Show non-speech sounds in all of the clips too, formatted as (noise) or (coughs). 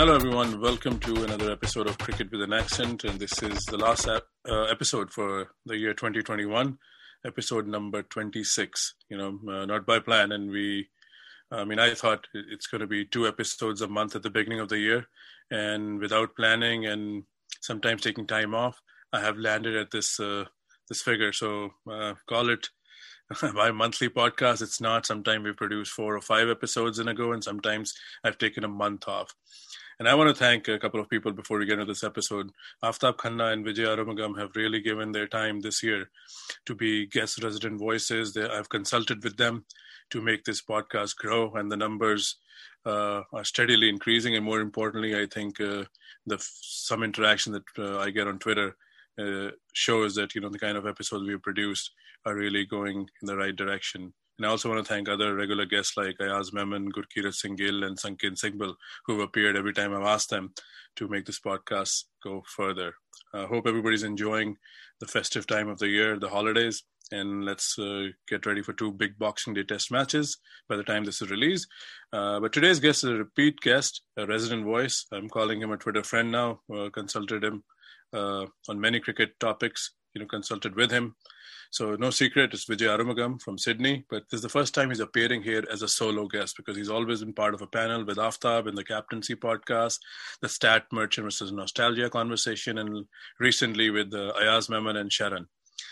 Hello, everyone. Welcome to another episode of Cricket with an Accent. And this is the last uh, episode for the year 2021, episode number 26. You know, uh, not by plan. And we, I mean, I thought it's going to be two episodes a month at the beginning of the year. And without planning and sometimes taking time off, I have landed at this uh, this figure. So uh, call it (laughs) my monthly podcast. It's not. Sometimes we produce four or five episodes in a go, and sometimes I've taken a month off. And I want to thank a couple of people before we get into this episode. Aftab Khanna and Vijay Arumugam have really given their time this year to be guest resident voices. They, I've consulted with them to make this podcast grow, and the numbers uh, are steadily increasing. And more importantly, I think uh, the some interaction that uh, I get on Twitter uh, shows that you know the kind of episodes we've produced are really going in the right direction. And I also want to thank other regular guests like Ayaz Memon, Gurkirat Singh Gill, and Sankin Singhal, who've appeared every time I've asked them to make this podcast go further. I hope everybody's enjoying the festive time of the year, the holidays, and let's uh, get ready for two big Boxing Day test matches by the time this is released. Uh, but today's guest is a repeat guest, a resident voice. I'm calling him a Twitter friend now. Uh, consulted him uh, on many cricket topics. You know, consulted with him. So no secret, it's Vijay Arumugam from Sydney, but this is the first time he's appearing here as a solo guest because he's always been part of a panel with Aftab in the Captaincy podcast, the Stat Merchant versus Nostalgia conversation, and recently with uh, Ayaz Memon and Sharon.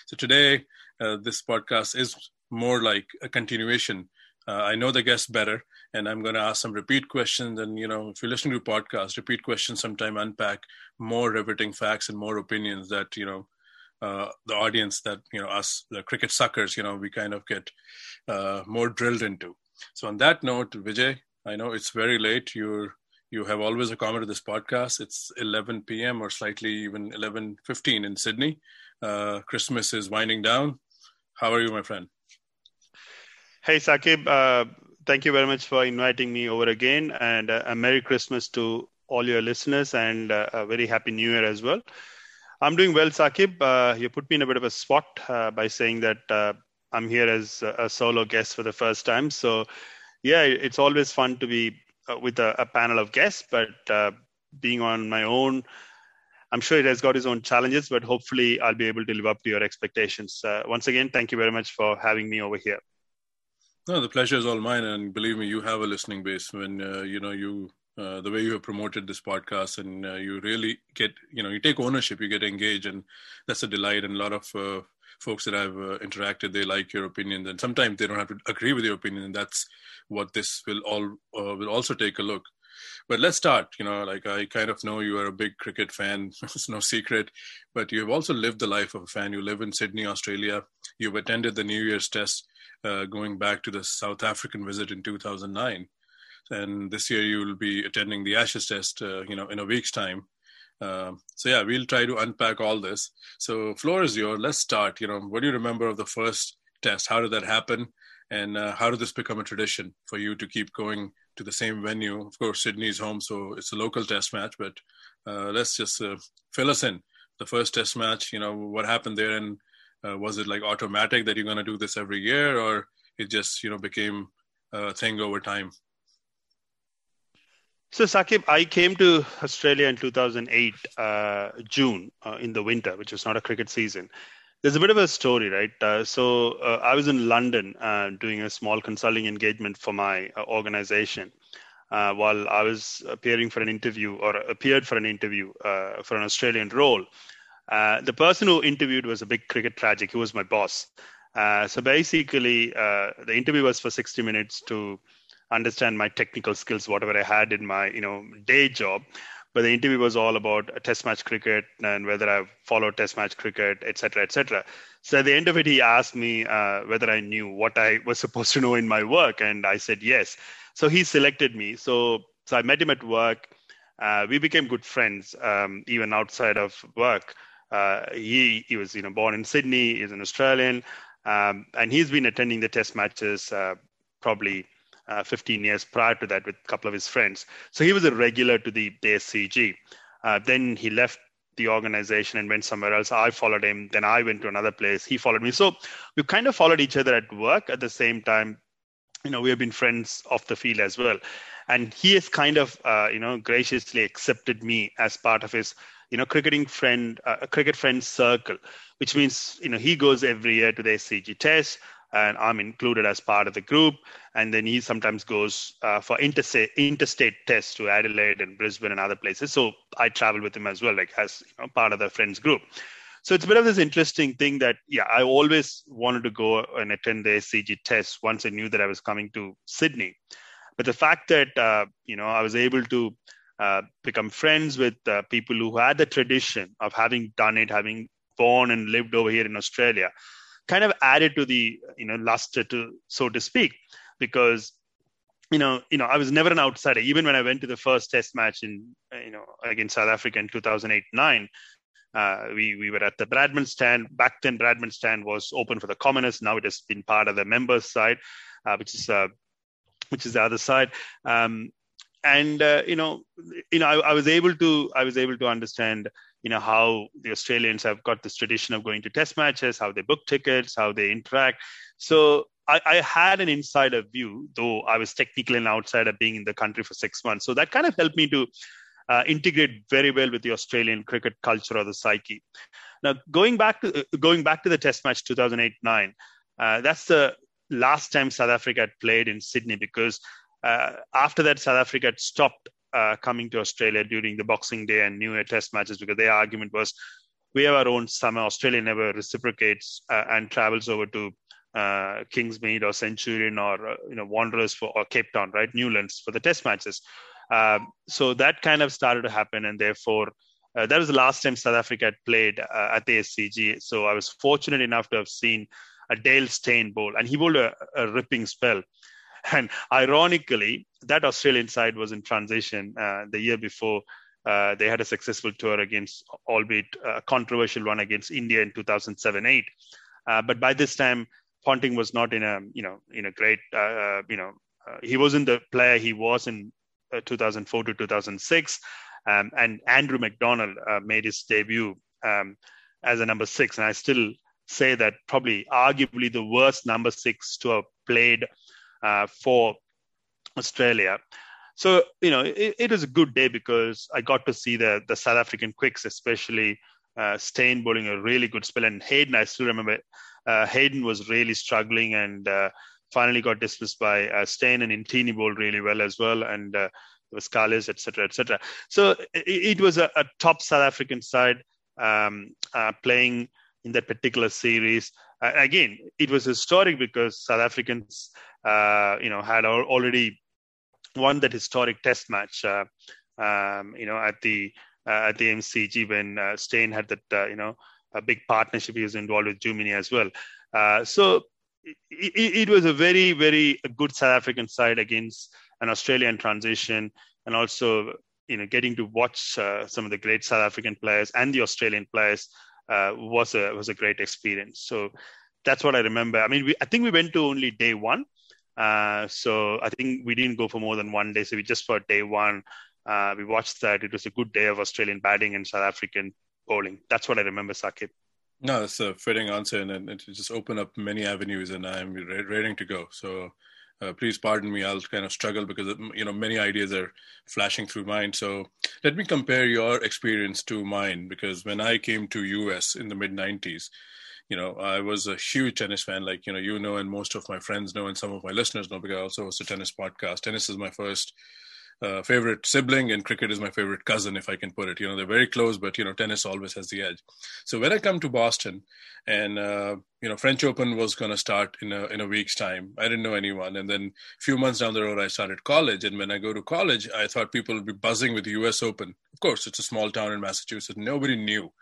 So today, uh, this podcast is more like a continuation. Uh, I know the guests better, and I'm going to ask some repeat questions. And you know, if you're listening to podcast, repeat questions sometime unpack more riveting facts and more opinions that you know uh, the audience that you know us the cricket suckers you know we kind of get uh, more drilled into. So on that note vijay i know it's very late. You're you have always accommodated this podcast. It's 11 p.m or slightly even 11.15 in sydney. Uh, christmas is winding down. How are you my friend? Hey sakib uh, thank you very much for inviting me over again. And uh, a merry christmas to all your listeners and a very happy new year as well I'm doing well, Sakib. Uh, you put me in a bit of a spot uh, by saying that uh, I'm here as a solo guest for the first time. So, yeah, it's always fun to be uh, with a, a, panel of guests, but uh, being on my own, I'm sure it has got its own challenges, but hopefully I'll be able to live up to your expectations. Uh, once again, thank you very much for having me over here. No, the pleasure is all mine, and believe me, you have a listening base. When you know you uh, the way you have promoted this podcast and uh, you really get you know you take ownership you get engaged and that's a delight. And a lot of uh, folks that i've uh, interacted they like your opinions and sometimes they don't have to agree with your opinion and that's what this will all uh, will also take a look. But let's start you know like i kind of know you are a big cricket fan (laughs) it's no secret but you have also lived the life of a fan. You live in sydney australia. You've attended the new year's test going back to the south african visit in 2009 and this year you will be attending the Ashes Test, uh, you know, in a week's time. Uh, so yeah, we'll try to unpack all this. So floor is yours. Let's start. You know, what do you remember of the first test? How did that happen? And uh, how did this become a tradition for you to keep going to the same venue? Of course, Sydney's home, so it's a local test match. But uh, let's just uh, fill us in. The first test match. You know, what happened there, and uh, was it like automatic that you're going to do this every year, or it just you know became a thing over time? So, Sakib, I came to Australia in 2008, uh, June, uh, in the winter, which was not a cricket season. There's a bit of a story, right? Uh, so, uh, I was in London uh, doing a small consulting engagement for my uh, organization while I was appearing for an interview or appeared for an interview for an Australian role. the person who interviewed was a big cricket tragic. He was my boss. so, basically, the interview was for 60 minutes to understand my technical skills, whatever I had in my you know day job. But the interview was all about test match cricket and whether I followed test match cricket, etc., etc. So at the end of it, he asked me uh, whether I knew what I was (laughs) supposed to know in my work, and I said yes. So he selected me. So so I met him at work. Uh, we became good friends, um, even outside of work. Uh, he he was you know born in Sydney. He's an Australian, um, and he's been attending the test matches uh, probably uh, 15 years prior to that with a couple of his friends. So he was a regular to the, the SCG. Uh, then he left the organization and went somewhere else. I followed him. Then I went to another place. He followed me. So we kind of followed each other at work at the same time. You know, we have been friends off the field as well. and he has kind of uh, you know graciously accepted me as part of his you know cricketing friend uh, cricket friend circle which means you know he goes every year to the SCG test and I'm included as part of the group. And then he sometimes goes uh, for interstate interstate tests to Adelaide and Brisbane and other places. So I travel with him as well, like as you know, part of the friends group. So it's a bit of this interesting thing that yeah, I always wanted to go and attend the SCG test once I knew that I was coming to Sydney. But the fact that uh, you know I was able to uh, become friends with uh, people who had the tradition of having done it, having born and lived over here in Australia, kind of added to the you know luster to so to speak, because you know you know I was never an outsider. Even when I went to the first Test match in you know against South Africa in 2008 9. Uh, we we were at the Bradman stand. Back then, Bradman stand was open for the commoners. Now it has been part of the members side, uh, which is uh, which is the other side. Um, and uh, you know, you know, I, I, was able to I was able to understand you know how the Australians have got this tradition of going to test matches, how they book tickets, how they interact. So I, I had an insider view, though I was technically an outsider being in the country for six months. So that kind of helped me to uh, integrate very well with the Australian cricket culture or the psyche. Now, going back to going back to the Test match 2008-9, uh, that's the last time South Africa had played in Sydney because uh, after that, South Africa had stopped uh, coming to Australia during the Boxing Day and New Year Test matches because their argument was we have our own summer. Australia never reciprocates uh, and travels over to uh, Kingsmead or Centurion or uh, you know Wanderers for or Cape Town, right? Newlands for the Test matches. Um, so that kind of started to happen, and therefore. Uh, that was the last time South Africa had played at the SCG. So I was fortunate enough to have seen a Dale Steyn bowl, and he bowled a, a ripping spell. And ironically, that Australian side was in transition uh, the year before. Uh, they had a successful tour against, albeit a controversial one against India in 2007-8. Uh, but by this time, Ponting was not in a you know in a great uh, uh, you know uh, he wasn't the player he was in 2004 to 2006. Um, and Andrew McDonald made his debut um, as a number six, and I still say that probably arguably the worst number six to have played for Australia. So you know it, was a good day because I got to see the the South African quicks, especially uh, Steyn bowling a really good spell, and Hayden. I still remember uh, Hayden was really struggling and uh, finally got dismissed by uh, Steyn and Ntini bowled really well as well, and uh, etc., etc. So it, it, was a, a, top South African side um, uh, playing in that particular series. Uh, again, it was historic because South Africans, uh, you know, had already won that historic Test match, uh, um, you know, at the uh, at the MCG when uh, Steyn had that, uh, you know, a big partnership. He was involved with Duminy as well. so it, it, was a very, very good South African side against an Australian transition, and also, you know, getting to watch some of the great South African players and the Australian players uh, was a was a great experience. So that's what I remember. I mean, we, I think we went to only day one. Uh, so I think we didn't go for more than one day. So we just for day one, uh, we watched that. It was a good day of Australian batting and South African bowling. That's what I remember, Sakib. No, that's a fitting answer, and it just opened up many avenues, and I'm ready to go. So uh, please pardon me i'll kind of struggle because you know many ideas are flashing through mind so let me compare your experience to mine because when i came to us in the mid 90s you know i was a huge tennis fan like you know you know and most of my friends know and some of my listeners know because i also host a tennis podcast. Tennis is my first uh, favorite sibling and cricket is my favorite cousin if i can put it. You know they're very close but you know tennis always has the edge. So when i come to boston and uh, you know french open was going to start in a in a week's time i didn't know anyone. And then a few months down the road i started college and when i go to college i thought people would be buzzing with the us open. Of course it's a small town in massachusetts. Nobody knew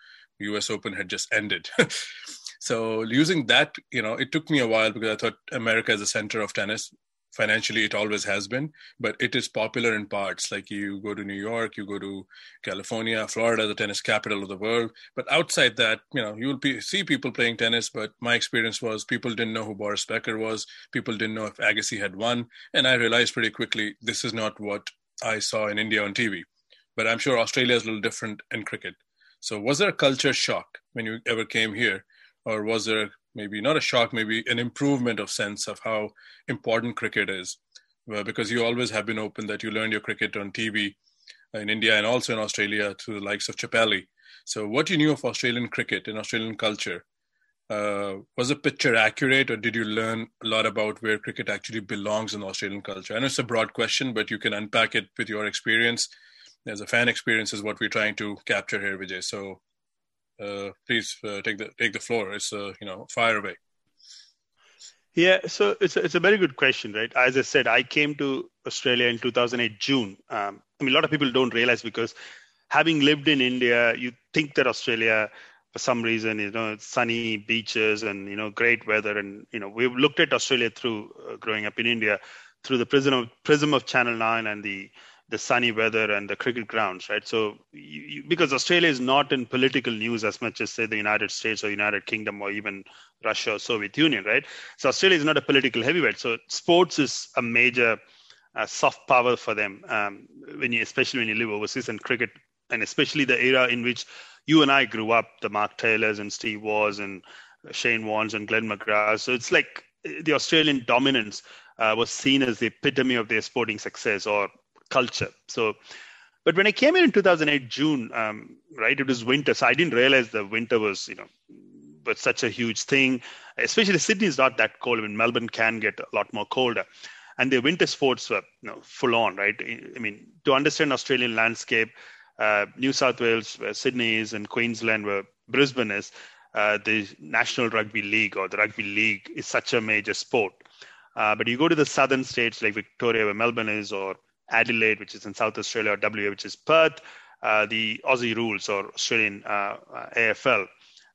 us open had just ended (laughs) so using that you know it took me a while because i thought america is the center of tennis. Financially it always has been but it is popular in parts. Like you go to new york you go to california florida the tennis capital of the world. But outside that you know you'll see people playing tennis but my experience was people didn't know who boris becker was. People didn't know if agassi had won. And i realized pretty quickly this is not what i saw in india on tv but i'm sure australia is a little different in cricket. So was there a culture shock when you ever came here or was there maybe not a shock, maybe an improvement of sense of how important cricket is uh, because you always have been open that you learned your cricket on TV in India and also in Australia through the likes of Chappelli. So, what you knew of Australian cricket and Australian culture, uh, was the picture accurate, or did you learn a lot about where cricket actually belongs in Australian culture? I know it's a broad question, but you can unpack it with your experience. As a fan experience, is what we're trying to capture here, Vijay. So, uh, please uh, take the take the floor. It's uh, you know fire away. Yeah, so it's a, it's a very good question, right? As I said, I came to Australia in 2008 June. Um, I mean, a lot of people don't realize because having lived in India, you think that Australia, for some reason, you know, sunny beaches and you know, great weather, and you know, we've looked at Australia through uh, growing up in India through the prism of prism of Channel Nine and the the sunny weather and the cricket grounds, right? So, you, you, because Australia is not in political news as much as say the United States or United Kingdom or even Russia or Soviet Union, right? So Australia is not a political heavyweight. So sports is a major uh, soft power for them um, when you, especially when you live overseas and cricket, and especially the era in which you and I grew up, the Mark Taylors and Steve Waughs and Shane Warnes and Glenn McGrath. So it's like the Australian dominance uh, was seen as the epitome of their sporting success or culture. So, but when I came here in 2008 June, um, right, it was winter, so I didn't realize the winter was, you know, was such a huge thing. Especially Sydney is not that cold. I mean, Melbourne can get a lot more colder, and the winter sports were, you know, full on, right? I mean, to understand Australian landscape, uh, New South Wales, where Sydney is, and Queensland, where Brisbane is. Uh, the National Rugby League or the Rugby League is such a major sport. Uh, but you go to the southern states like Victoria, where Melbourne is, or Adelaide, which is in South Australia, or WA, which is Perth, uh, the Aussie rules or Australian uh, uh AFL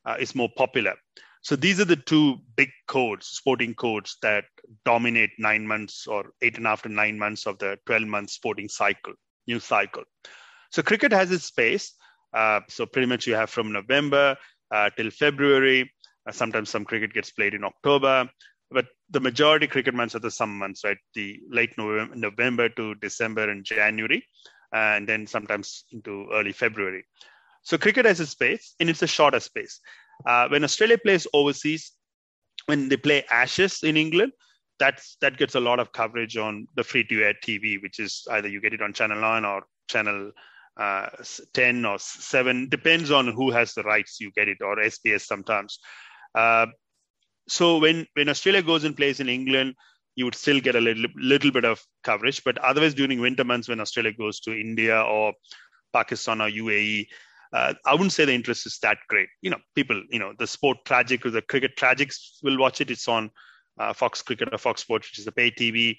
uh, is more popular. So these are the two big codes, sporting codes that dominate nine months or eight and a half to nine months of the 12 month sporting cycle, new cycle. So cricket has its space. Uh, so pretty much you have from November till February. sometimes some cricket gets played in October but the majority cricket months are the summer months, right? The late November, November to December and January, and then sometimes into early February. So cricket has a space, and it's a shorter space. Uh, when Australia plays overseas, when they play Ashes in England, that's that gets a lot of coverage on the free-to-air TV, which is either you get it on Channel Nine or Channel uh, 10 or 7, depends on who has the rights. You get it or SBS sometimes. Uh, so when when Australia goes and plays in England, you would still get a little little bit of coverage. But otherwise, during winter months when Australia goes to India or Pakistan or UAE, uh, I wouldn't say the interest is that great. You know, people, you know, the sport tragic or the cricket tragics will watch it. It's on uh, Fox Cricket or Fox Sports, which is the pay TV.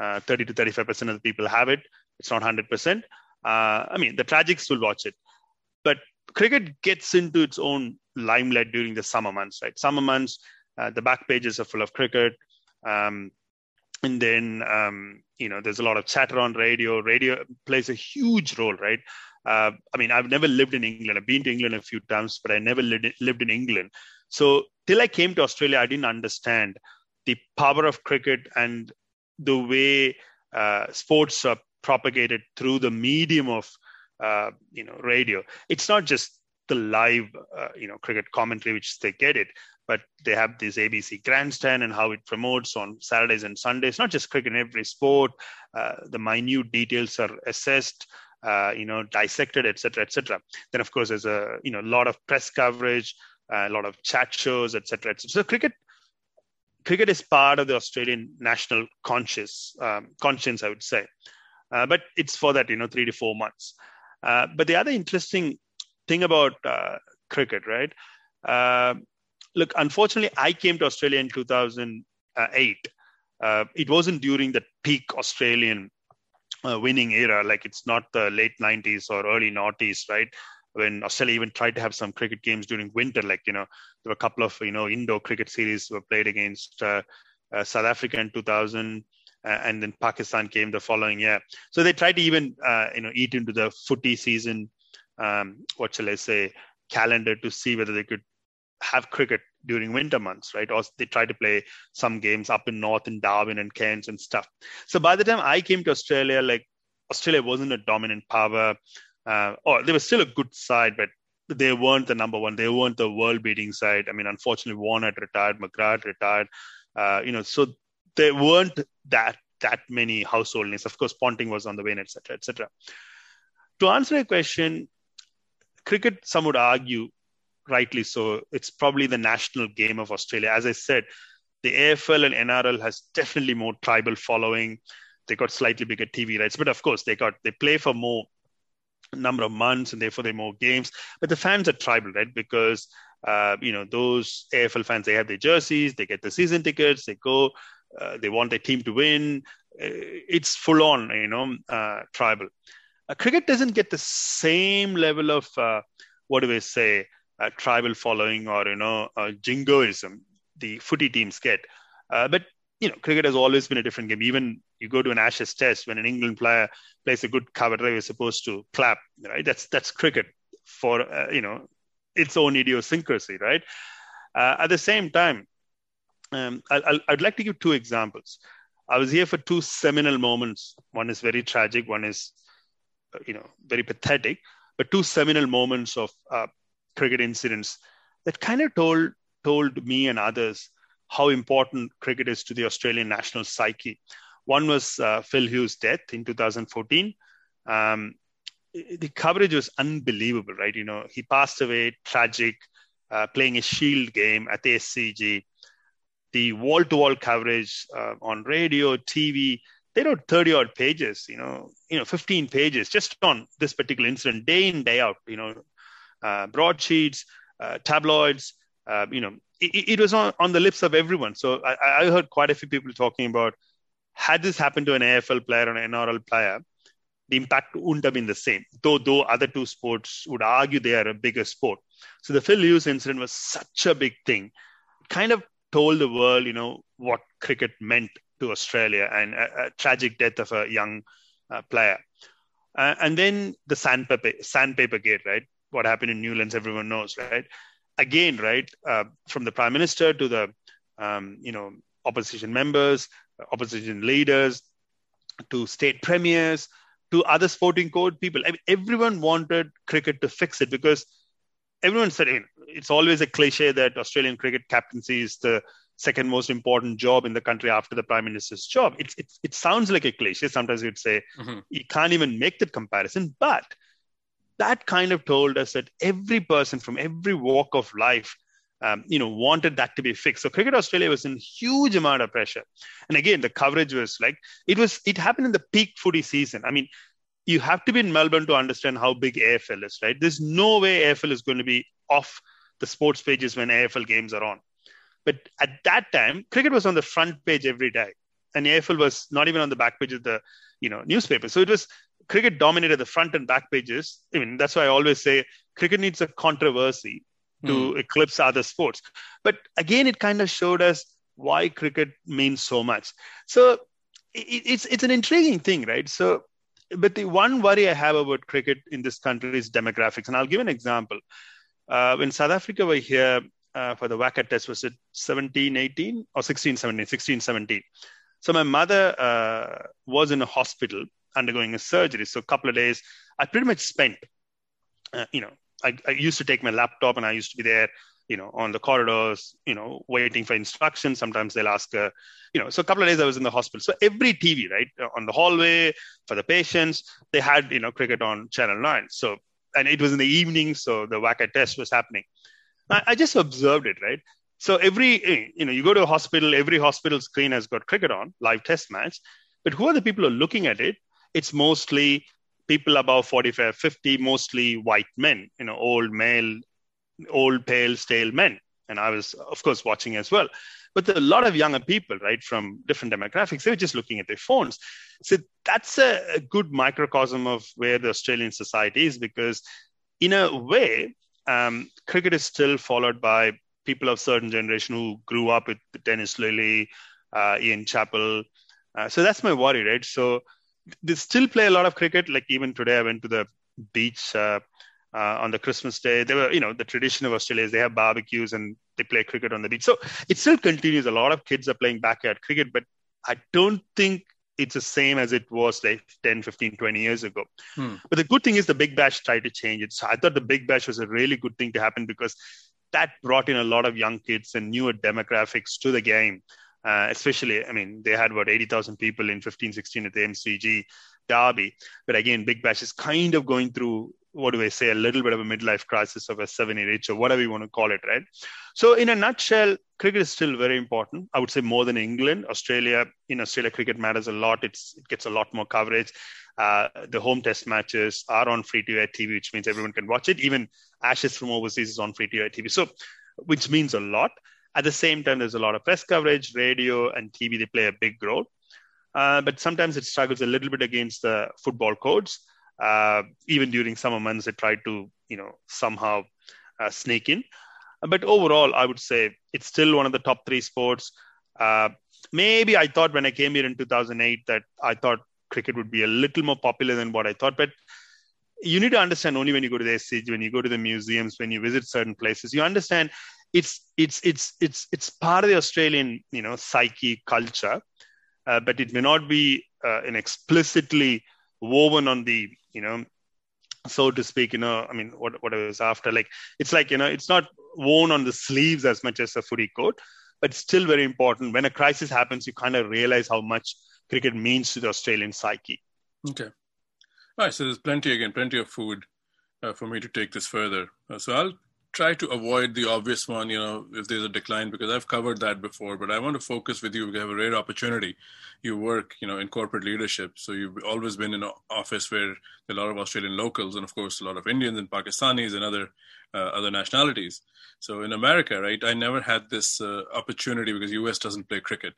Uh, 30 to 35 percent of the people have it. It's not 100 percent. Uh, I mean, the tragics will watch it, but cricket gets into its own limelight during the summer months. Right, summer months the back pages are full of cricket. Um, and then, um, you know, there's a lot of chatter on radio. Radio plays a huge role, right? Uh, I mean, I've never lived in England. I've been to England a few times, but I never lived, lived in England. So till I came to Australia, I didn't understand the power of cricket and the way uh, sports are propagated through the medium of, uh, you know, radio. It's not just the live, uh, you know, cricket commentary, which they get it, but they have this ABC grandstand and how it promotes on Saturdays and Sundays, not just cricket, in every sport. Uh, the minute details are assessed, uh, you know, dissected, etc., etc. Then, of course, there's a you know lot of press coverage, uh, a lot of chat shows, etc., etc. So cricket. Cricket is part of the Australian national conscious um, conscience, I would say, uh, but it's for that you know three to four months. Uh, but the other interesting thing about uh, cricket, right? Look, unfortunately, I came to Australia in 2008. Uh, it wasn't during the peak Australian uh, winning era, like it's not the late 90s or early noughties, right? When Australia even tried to have some cricket games during winter, like, you know, there were a couple of, you know, indoor cricket series were played against uh, uh South Africa in 2000 uh, and then Pakistan came the following year. So they tried to even, uh, you know, eat into the footy season, um, what shall I say, calendar to see whether they could have cricket during winter months, right? Or they try to play some games up in North in Darwin and Cairns and stuff. So by the time I came to Australia, like Australia wasn't a dominant power, uh, or they were still a good side, but they weren't the number one. They weren't the world-beating side. I mean, unfortunately, Warne had retired, McGrath retired. Uh, you know, so they weren't that that many household names. Of course, Ponting was on the win, etc., etc. To answer your question, cricket, some would argue, rightly so, it's probably the national game of Australia. As I said, the AFL and NRL has definitely more tribal following. They got slightly bigger TV rights, but of course they got they play for more number of months and therefore they more games. But the fans are tribal, right? Because uh, you know those AFL fans they have their jerseys, they get the season tickets, they go, uh, they want their team to win. Uh, it's full on, you know, uh, tribal. Uh, cricket doesn't get the same level of uh, what do we say, tribal following or you know jingoism the footy teams get. but you know, cricket has always been a different game. Even you go to an Ashes test when an England player plays a good cover drive, you're supposed to clap, right? That's that's cricket for uh, you know its own idiosyncrasy, right? Uh, at the same time, um, I, would like to give two examples. I was here for two seminal moments. One is very tragic. One is, uh, you know, very pathetic. But two seminal moments of uh, cricket incidents that kind of told told me and others how important cricket is to the Australian national psyche. One was uh, Phil Hughes' death in 2014. Um, the coverage was unbelievable, right? You know, he passed away tragic, uh, playing a Shield game at the SCG. The wall-to-wall coverage uh, on radio, TV, they wrote 30 odd pages, you know, you know, 15 pages just on this particular incident, day in, day out, you know, uh, broadsheets, uh, tabloids, uh, you know, it, it, was on, on the lips of everyone. So I, I heard quite a few people talking about had this happened to an AFL player or an NRL player, the impact wouldn't have been the same. Though, though other two sports would argue they are a bigger sport. So the Phil Hughes incident was such a big thing. Kind of told the world, you know, what cricket meant to Australia and a, a tragic death of a young uh, player. Uh, and then the sandpaper sandpaper gate, right? What happened in Newlands, everyone knows, right? again, right, uh, from the prime minister to the, um, you know, opposition members, opposition leaders, to state premiers, to other sporting code people. I mean, everyone wanted cricket to fix it because everyone said it's always a cliche that Australian cricket captaincy is the second most important job in the country after the prime minister's job. It's, it's it sounds like a cliche. Sometimes you'd say mm-hmm. you can't even make that comparison, but that kind of told us that every person from every walk of life um, you know wanted that to be fixed. So cricket australia was in huge amount of pressure. And again the coverage was like it was it happened in the peak footy season. I mean you have to be in melbourne to understand how big afl is right? There's no way afl is going to be off the sports pages when afl games are on. But at that time cricket was on the front page every day. And afl was not even on the back page of the you know newspaper. So it was cricket dominated the front and back pages. I mean, that's why I always say cricket needs a controversy to mm. eclipse other sports. But again, it kind of showed us why cricket means so much. So it, it's it's an intriguing thing, right? So, but the one worry I have about cricket in this country is demographics, and I'll give an example. Uh, when South Africa were here uh, for the WACA test, was it 17, 18 or 16, 17, 16, 17? So my mother uh, was in a hospital undergoing a surgery. So a couple of days, I pretty much spent, uh, you know, I, I, used to take my laptop and I used to be there, you know, on the corridors, you know, waiting for instructions. Sometimes they'll ask, uh, you know, so a couple of days I was in the hospital. So every TV, right, uh, on the hallway for the patients, they had, you know, cricket on Channel 9. So, and it was in the evening, so the WACA test was happening. I, I just observed it, right? So every, eh, you know, you go to a hospital, every hospital screen has got cricket on, live test match. But who are the people who are looking at it? It's mostly people above 45, 50, mostly white men, you know, old male, old, pale, stale men. And I was, of course, watching as well. But a lot of younger people, right, from different demographics. They were just looking at their phones. So that's a, a good microcosm of where the Australian society is because, in a way, um, cricket is still followed by people of certain generation who grew up with Dennis Lillee, uh, Ian Chappell. Uh, so that's my worry, right? So they still play a lot of cricket. Like even today, I went to the beach uh, uh, on the Christmas day. They were, you know, the tradition of Australia is they have barbecues and they play cricket on the beach. So it still continues. A lot of kids are playing backyard cricket, but I don't think it's the same as it was like 10, 15, 20 years ago. Hmm. But the good thing is the Big Bash tried to change it. So I thought the Big Bash was a really good thing to happen because that brought in a lot of young kids and newer demographics to the game. Uh, especially, I mean, they had about 80,000 people in 15 16 at the MCG Derby. But again, Big Bash is kind of going through, what do I say, a little bit of a midlife crisis of a seven year itch or whatever you want to call it, right? So, in a nutshell, cricket is still very important. I would say more than England. Australia, in Australia, cricket matters a lot. It's, it gets a lot more coverage. Uh, the home test matches are on free to air TV, which means everyone can watch it. Even Ashes from overseas is on free to air TV. So, which means a lot. At the same time, there's a lot of press coverage, radio, and TV. They play a big role. Uh, but sometimes it struggles a little bit against the football codes. Uh, even during summer months, they try to, you know, somehow uh, sneak in. But overall, I would say it's still one of the top three sports. Uh, maybe I thought when I came here in 2008 that I thought cricket would be a little more popular than what I thought. But you need to understand only when you go to the SCG, when you go to the museums, when you visit certain places, you understand it's it's it's it's it's part of the Australian you know psyche culture, uh, but it may not be uh, an explicitly woven on the you know so to speak you know i mean what what I was after. Like it's like you know it's not worn on the sleeves as much as a footy coat but still very important. When a crisis happens you kind of realize how much cricket means to the australian psyche. Okay. All right so there's plenty again plenty of food uh, for me to take this further. Uh, so i'll try to avoid the obvious one, you know, if there's a decline, because I've covered that before. But I want to focus with you. We have a rare opportunity. You work, you know, in corporate leadership, so you've always been in an office where a lot of Australian locals, and of course, a lot of Indians and Pakistanis and other uh, other nationalities. So in America, right, I never had this uh, opportunity because U.S. doesn't play cricket.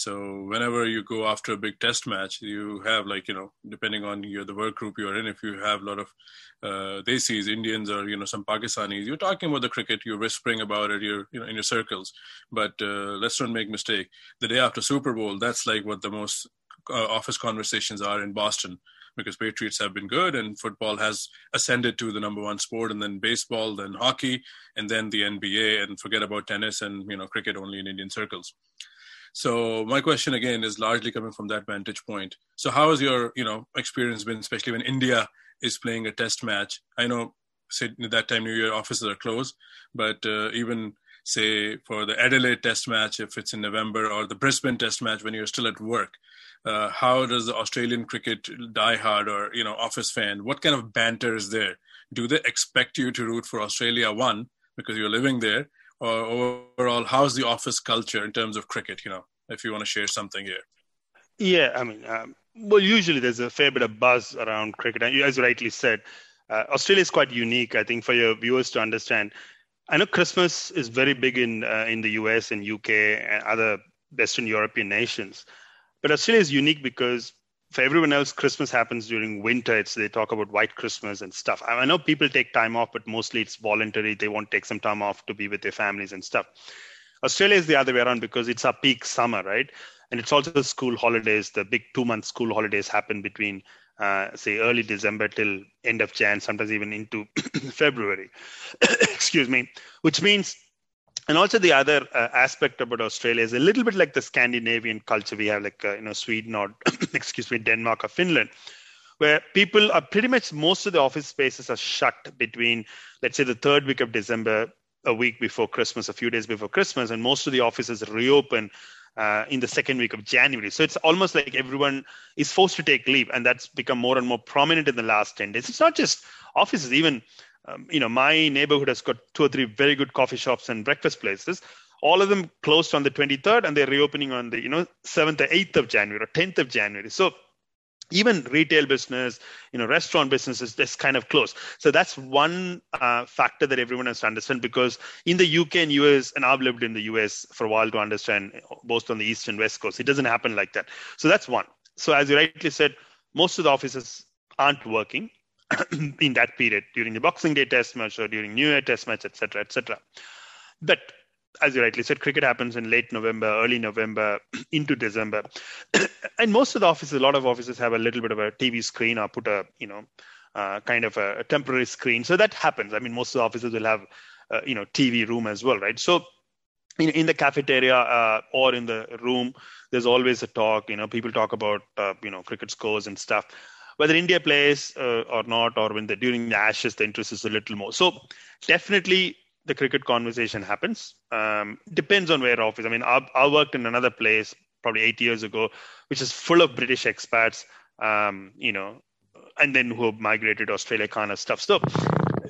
So whenever you go after a big test match, you have like you know, depending on your the work group you're in, if you have a lot of uh, Desis, Indians, or you know some Pakistanis, you're talking about the cricket, you're whispering about it, you're you know in your circles. But uh, let's not make mistake. The day after Super Bowl, that's like what the most uh, office conversations are in Boston because Patriots have been good and football has ascended to the number one sport, and then baseball, then hockey, and then the NBA, and forget about tennis and you know cricket only in Indian circles. So my question again is largely coming from that vantage point. So how has your you know experience been, especially when India is playing a test match? I know say that time New Year offices are closed, but uh, even say for the Adelaide test match if it's in November or the Brisbane test match when you're still at work. Uh, how does the Australian cricket diehard or you know office fan? What kind of banter is there? Do they expect you to root for Australia one because you're living there, or overall, how's the office culture in terms of cricket? You know, if you want to share something here. Yeah, I mean, um, well, usually there's a fair bit of buzz around cricket, and as rightly said, uh, Australia is quite unique. I think for your viewers to understand, I know Christmas is very big in uh, in the US and UK and other Western European nations, but Australia is unique because for everyone else, Christmas happens during winter. It's they talk about white Christmas and stuff. I know people take time off, but mostly it's voluntary. They won't take some time off to be with their families and stuff. Australia is the other way around because it's a peak summer, right? And it's also the school holidays. The big two-month school holidays happen between, uh, say, early December till end of Jan, sometimes even into (coughs) February. (coughs) Excuse me. Which means and also the other uh, aspect about Australia is a little bit like the Scandinavian culture we have, like uh, you know Sweden or (coughs) excuse me Denmark or Finland, where people are pretty much most of the office spaces are shut between let's say the third week of December, a week before Christmas, a few days before Christmas, and most of the offices reopen uh, in the second week of January. So it's almost like everyone is forced to take leave, and that's become more and more prominent in the last 10 days. It's not just offices, even um, you know, my neighborhood has got two or three very good coffee shops and breakfast places. All of them closed on the 23rd, and they're reopening on the you know 7th or 8th of January or 10th of January. So even retail business, you know, restaurant business is just kind of close. So that's one uh, factor that everyone has to understand because in the UK and US, and I've lived in the US for a while to understand both on the east and west coast, it doesn't happen like that. So that's one. So as you rightly said, most of the offices aren't working. (clears throat) in that period during the Boxing Day Test match or during New Year Test match, etc., etc. But as you rightly said, cricket happens in late November, early November (clears throat) into December, (clears throat) and most of the offices, a lot of offices have a little bit of a TV screen or put a you know uh, kind of a, a, temporary screen. So that happens. I mean, most of the offices will have uh, you know TV room as well, right? So in, in the cafeteria uh, or in the room, there's always a talk. You know, people talk about uh, you know cricket scores and stuff whether India plays uh, or not, or when the during the Ashes, the interest is a little more. So definitely the cricket conversation happens. Um, depends on where office. I mean, I, I, worked in another place probably eight years ago, which is full of British expats. Um, you know, and then who have migrated to Australia, kind of stuff. So,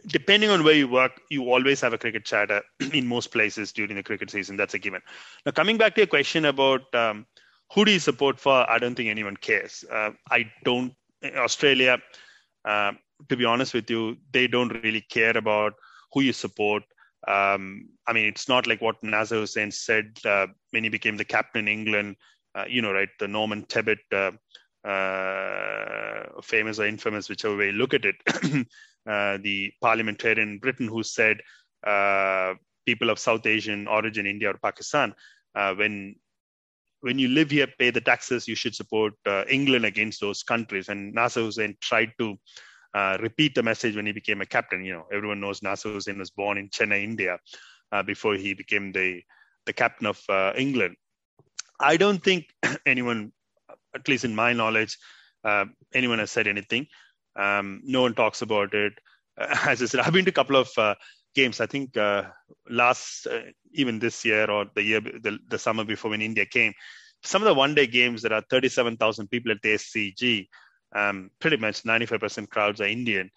depending on where you work, you always have a cricket chatter (clears throat) in most places during the cricket season. That's a given. Now, coming back to your question about um, who do you support for, I don't think anyone cares. Uh, I don't. Australia, uh, to be honest with you, they don't really care about who you support. Um, I mean, it's not like what Nasser Hussain said uh, when he became the captain in England. Uh, you know, right? The Norman Tebbit, uh, uh, famous or infamous, whichever way you look at it, (clears throat) uh, the parliamentarian in Britain who said uh, people of South Asian origin, India or Pakistan, when when you live here, pay the taxes, you should support England against those countries. And Nasser Hussain tried to uh, repeat the message when he became a captain. You know, everyone knows Nasser Hussain was born in Chennai, India, uh, before he became the the captain of uh, England. I don't think (clears throat) anyone, at least in my knowledge, uh, anyone has said anything. Um, no one talks about it. (laughs) as I said, I've been to a couple of uh, games. I think last, even this year or the year, the, the summer before when India came, some of the one day games there are 37,000 people at the SCG um, pretty much 95% crowds are Indian.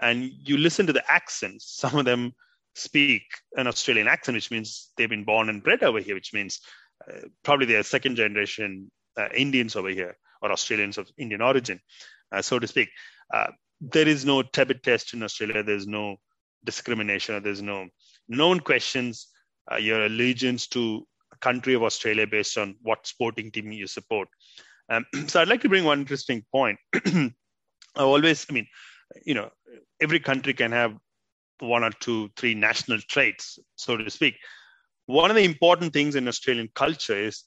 And you listen to the accents, some of them speak an Australian accent, which means they've been born and bred over here, which means uh, probably they're second generation uh, Indians over here or Australians of Indian origin, uh, so to speak. Uh, there is no Tebbit test in Australia. There's no discrimination. Or there's no no one questions uh, your allegiance to a country of Australia based on what sporting team you support. Um, (clears throat) so I'd like to bring one interesting point. (clears throat) I always, I mean, you know, every country can have one or two, three national traits, so to speak. One of the important things in Australian culture is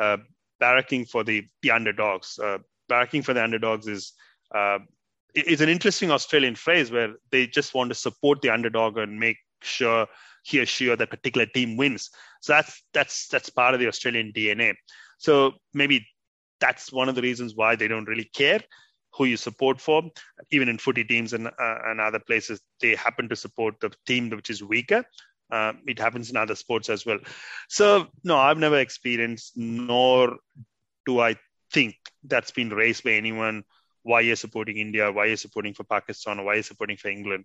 uh, barracking for the, the underdogs. Uh, barracking for the underdogs is is an interesting Australian phrase where they just want to support the underdog and make sure he or she or that particular team wins. So that's that's that's part of the Australian DNA. So maybe that's one of the reasons why they don't really care who you support for. Even in footy teams and, uh, and other places, they happen to support the team which is weaker. Uh, it happens in other sports as well. So, no, I've never experienced, nor do I think that's been raised by anyone why you're supporting India, why you're supporting for Pakistan, or why you're supporting for England.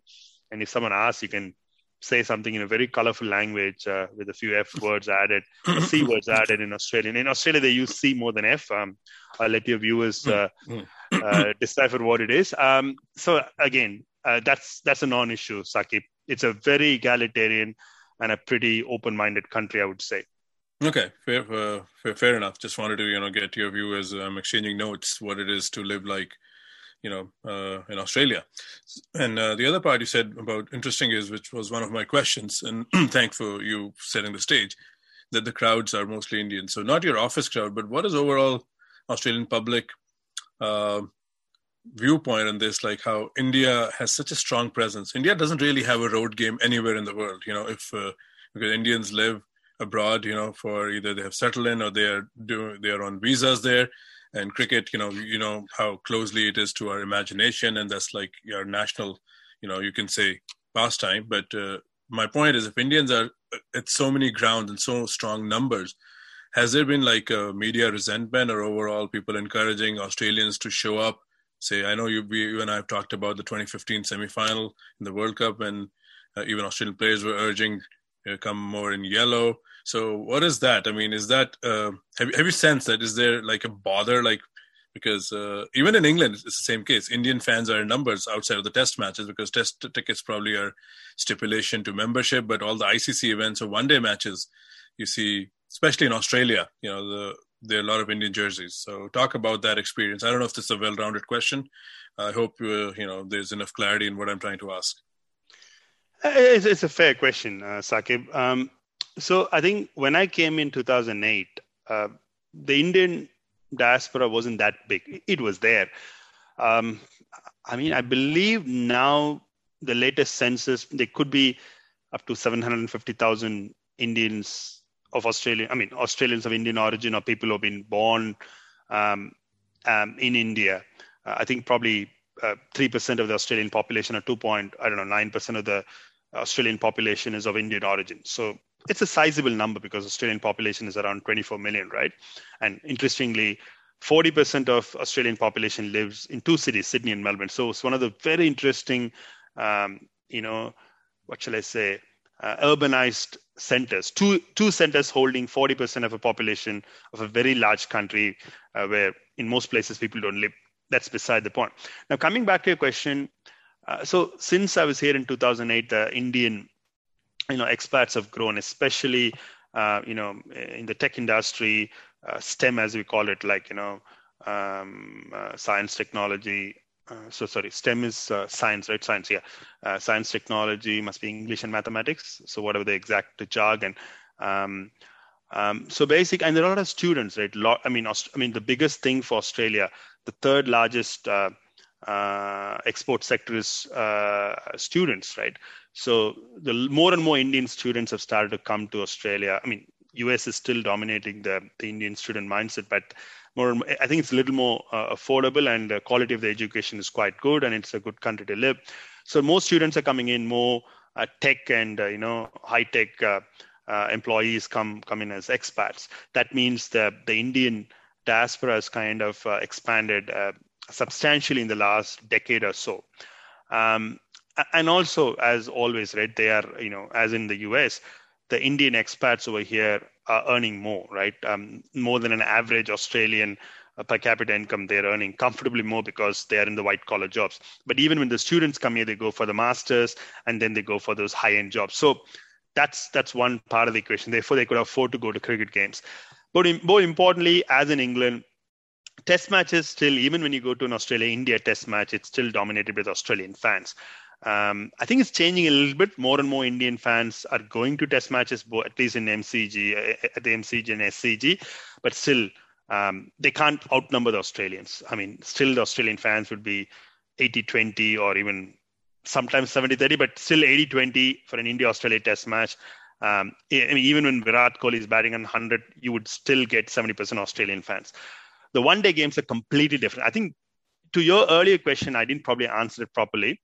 And if someone asks, you can say something in a very colorful language uh, with a few F (laughs) words added, C words added in Australian. In Australia, they use C more than F. Um, I'll let your viewers uh, mm, mm. uh, (clears throat) decipher what it is. Um, so again, uh, that's that's a non-issue, Saqib. It's a very egalitarian and a pretty open-minded country, I would say. Okay, fair, uh, fair, fair enough. Just wanted to you know get your view as I'm exchanging notes what it is to live like you know, uh, in Australia. And uh, the other part you said about interesting is, which was one of my questions, and (clears throat) thank for you setting the stage, that the crowds are mostly Indian. So not your office crowd, but what is overall Australian public uh, viewpoint on this? Like how India has such a strong presence. India doesn't really have a road game anywhere in the world. You know, if uh, because Indians live abroad, you know, for either they have settled in or they are doing they are on visas there and cricket you know you know how closely it is to our imagination and that's like our national you know you can say pastime. But uh, my point is if indians are at so many grounds and so strong numbers has there been like a media resentment or overall people encouraging australians to show up? Say i know you, you and i have talked about the 2015 semi-final in the world cup and uh, even australian players were urging uh, come more in yellow so what is that? I mean, is that uh, have have you sensed that? Is there like a bother like because uh, even in England it's the same case. Indian fans are in numbers outside of the Test matches because Test tickets probably are stipulation to membership, but all the ICC events or one day matches, you see, especially in Australia, you know the there are a lot of Indian jerseys. So talk about that experience. I don't know if this is a well-rounded question. I hope uh, you know there's enough clarity in what I'm trying to ask. It's, it's a fair question, uh, Saqib. Um, so I think when I came in 2008, uh, the Indian diaspora wasn't that big. It was there. Um, I mean, I believe now the latest census, there could be up to 750,000 Indians of Australia. I mean, Australians of Indian origin or people who have been born um, um, in India. Uh, I think probably uh, three uh, percent of the Australian population, or two point I don't know nine percent of the Australian population is of Indian origin. So it's a sizable number because Australian population is around 24 million, right? And interestingly, 40% of Australian population lives in two cities, Sydney and Melbourne. So it's one of the very interesting, um, you know, what shall I say, uh, urbanized centers. Two two centers holding 40% of a population of a very large country, uh, where in most places people don't live. That's beside the point. Now, coming back to your question, uh, so since I was here in 2008, the Indian, you know, expats have grown, especially, uh, you know, in the tech industry, uh, STEM as we call it, like you know, um, uh, science, technology. Uh, so sorry, STEM is uh, science, right? Science, yeah. Uh, science, technology must be English and mathematics. So whatever the exact jargon. Um, um, so basic, and there are a lot of students, right? I mean, Aust- I mean, the biggest thing for Australia, the third largest export sector is students, right? So the more and more Indian students have started to come to Australia. I mean, US is still dominating the, the Indian student mindset, but more, I think it's a little more uh, affordable and the quality of the education is quite good and it's a good country to live. So more students are coming in, more uh, tech and, uh, you know, high tech uh, uh, employees come, come in as expats. That means that the Indian diaspora has kind of expanded substantially in the last decade or so. Um, and also, as always, right, they are, you know, as in the US, the Indian expats over here are earning more, right? Um, more than an average Australian uh, per capita income, they're earning comfortably more because they are in the white collar jobs. But even when the students come here, they go for the masters and then they go for those high end jobs. So that's that's one part of the equation. Therefore, they could afford to go to cricket games. But more importantly, as in England, test matches still, even when you go to an Australia India test match, it's still dominated with Australian fans. Um, I think it's changing a little bit. More and more Indian fans are going to test matches, at least in MCG, uh, at the MCG and SCG, but still um, they can't outnumber the Australians. I mean, still the Australian fans would be 80-20 or even sometimes 70-30, but still 80-20 for an India-Australia test match. Um, I mean, even when Virat Kohli is batting on 100, you would still get 70% Australian fans. The one-day games are completely different. I think to your earlier question, I didn't probably answer it properly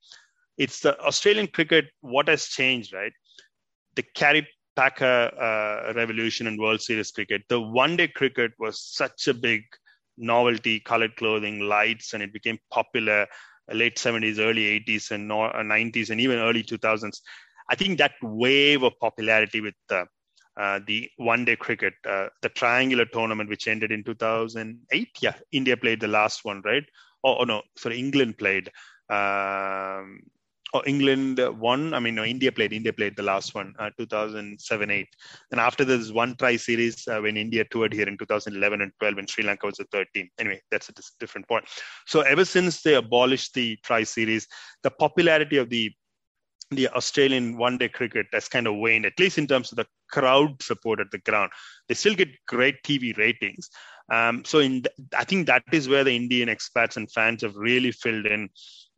it's the Australian cricket. What has changed, right? The Kerry Packer uh, revolution in World Series cricket. The one-day cricket was such a big novelty, colored clothing, lights, and it became popular late 70s, early 80s, and 90s, uh, and even early 2000s. I think that wave of popularity with the uh, the one day cricket, uh, the triangular tournament, which ended in 2008. Yeah, India played the last one, right? Oh, oh no, sorry, England played. Um, England won. I mean, no, India played. India played the last one, uh, 2007 8. And after this one tri series, uh, when India toured here in 2011 and 12, when Sri Lanka was the third team. Anyway, that's a different point. So ever since they abolished the tri series, the popularity of the the Australian one day cricket has kind of waned, at least in terms of the crowd support at the ground. They still get great TV ratings. Um, so in th- I think that is where the Indian expats and fans have really filled in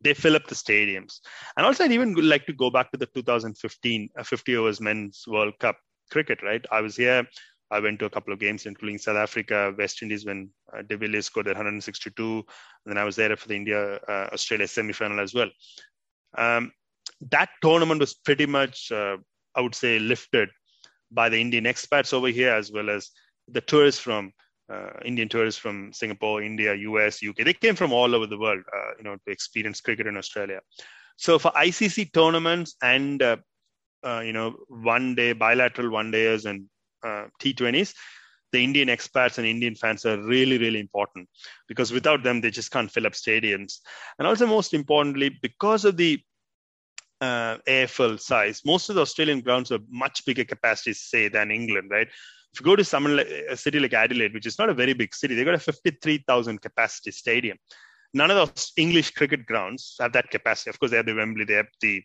they fill up the stadiums. And also, I'd even like to go back to the 2015 uh, 50 overs men's World Cup cricket, right? I was here. I went to a couple of games, including South Africa, West Indies, when uh, De Villiers scored at 162. And then I was there for the India uh, Australia semi final as well. Um, that tournament was pretty much, uh, I would say, lifted by the Indian expats over here, as well as the tourists from uh, Indian tourists from Singapore, India, US, UK. They came from all over the world, uh, you know, to experience cricket in Australia. So for ICC tournaments and uh, uh, you know one day bilateral one days and uh, T20s, the Indian expats and Indian fans are really really important because without them they just can't fill up stadiums. And also most importantly, because of the uh, AFL size, most of the Australian grounds are much bigger capacities, say, than England, right? If you go to someone like a city like Adelaide, which is not a very big city, they've got a 53,000 capacity stadium. None of those English cricket grounds have that capacity. Of course, they have the Wembley, they have the